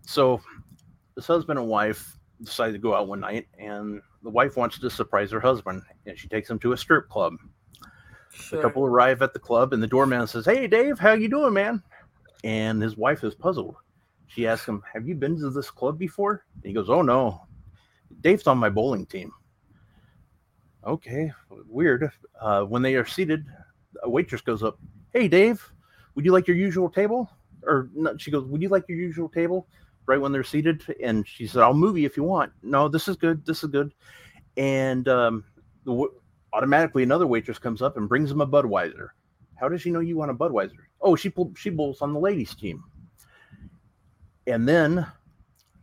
So, this husband and wife decide to go out one night, and the wife wants to surprise her husband, and she takes him to a strip club. Sure. The couple arrive at the club, and the doorman says, "Hey, Dave, how you doing, man?" And his wife is puzzled. She asks him, "Have you been to this club before?" And he goes, "Oh no, Dave's on my bowling team." Okay, weird. Uh, when they are seated, a waitress goes up, "Hey, Dave, would you like your usual table?" Or no, she goes, "Would you like your usual table?" Right when they're seated, and she said, "I'll move you if you want." No, this is good. This is good. And um, the automatically another waitress comes up and brings him a Budweiser. How does she know you want a Budweiser? Oh, she pull, she bowls on the ladies' team. And then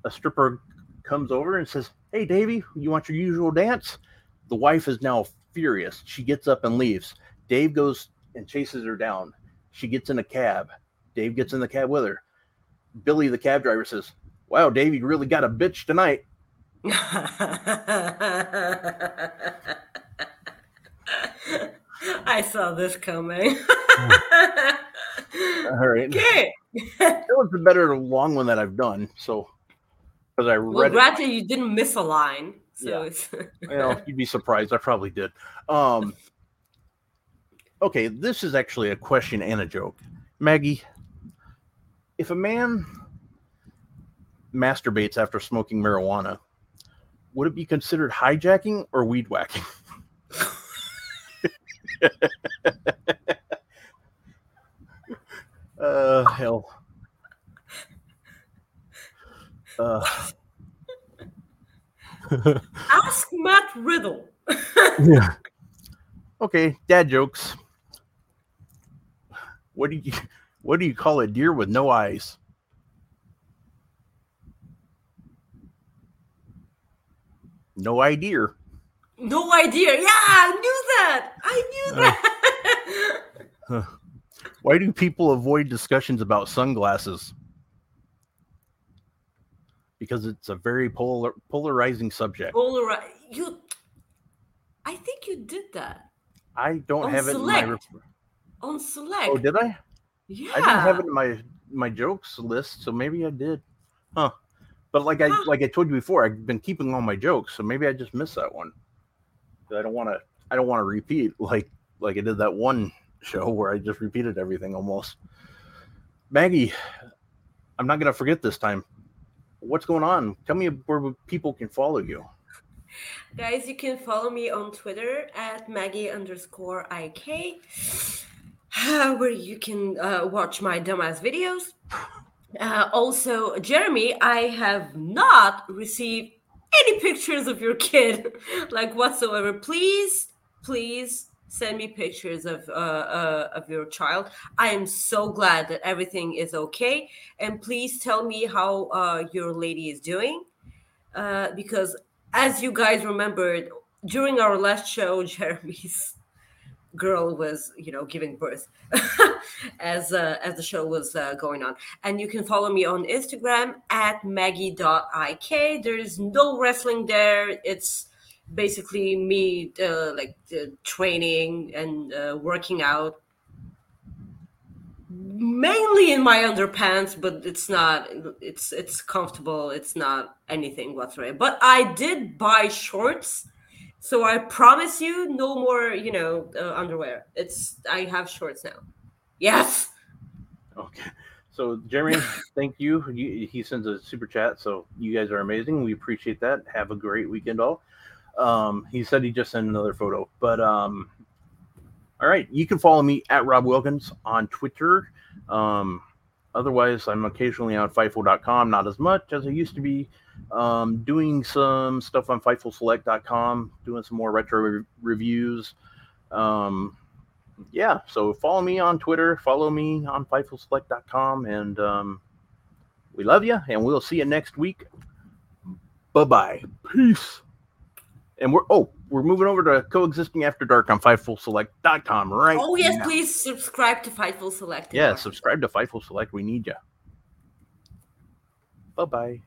a stripper comes over and says, "Hey, Davy, you want your usual dance?" The wife is now furious. She gets up and leaves. Dave goes and chases her down. She gets in a cab. Dave gets in the cab with her. Billy, the cab driver, says, "Wow, Dave, you really got a bitch tonight." I saw this coming. All right, okay. that was the better long one that I've done. So, because I Well, read it. granted, you didn't miss a line, so Yeah. it's well, you'd be surprised. I probably did. Um, okay, this is actually a question and a joke. Maggie, if a man masturbates after smoking marijuana, would it be considered hijacking or weed whacking? uh, hell. Uh, ask Matt Riddle. yeah. Okay, dad jokes. What do you what do you call a deer with no eyes? No idea. No idea. Yeah, I knew that. I knew Uh. that. Why do people avoid discussions about sunglasses? Because it's a very polar, polarizing subject. Polari- you. I think you did that I don't On have it in my. Select. on Select. Oh, did I? yeah. I didn't have it in my my jokes list, so maybe I did. Huh. But like I Huh. like I told you before, I've been keeping all my jokes, so maybe I just missed that one. I don't want to I don't want to repeat like like I did that one show where I just repeated everything almost. Maggie, I'm not gonna forget this time. What's going on? Tell me where people can follow you. Guys, you can follow me on Twitter at Maggie underscore IK, where you can uh, watch my dumbass videos. Uh, also, Jeremy, I have not received any pictures of your kid, like whatsoever. Please, please send me pictures of uh, uh, of your child. I am so glad that everything is okay, and please tell me how uh, your lady is doing, uh, because as you guys remembered during our last show, Jeremy's girl was you know giving birth as uh, as the show was uh, going on. And you can follow me on instagram at maggie.ik there's no wrestling there. It's basically me uh, like uh, training and uh, working out. Mainly in my underpants but it's not it's it's comfortable. It's not anything whatsoever. But i did buy shorts so i promise you no more you know uh, underwear it's i have shorts now yes Okay. So, Jeremy, thank you. you. He sends a super chat. So, you guys are amazing. We appreciate that. Have a great weekend, all. Um, he said he just sent another photo. But, um, all right. You can follow me at Rob Wilkins on Twitter. Um, otherwise, I'm occasionally on Fightful.com, not as much as I used to be. Um, doing some stuff on FightfulSelect.com, doing some more retro re- reviews. Um, yeah, so follow me on Twitter, follow me on FightfulSelect.com, and um, we love you, and we'll see you next week. Bye bye. Peace. And we're oh, we're moving over to coexisting after dark on FightfulSelect.com right oh yes now. please subscribe to fightful select Yeah, subscribe to Fightful Select. We need you. Bye bye.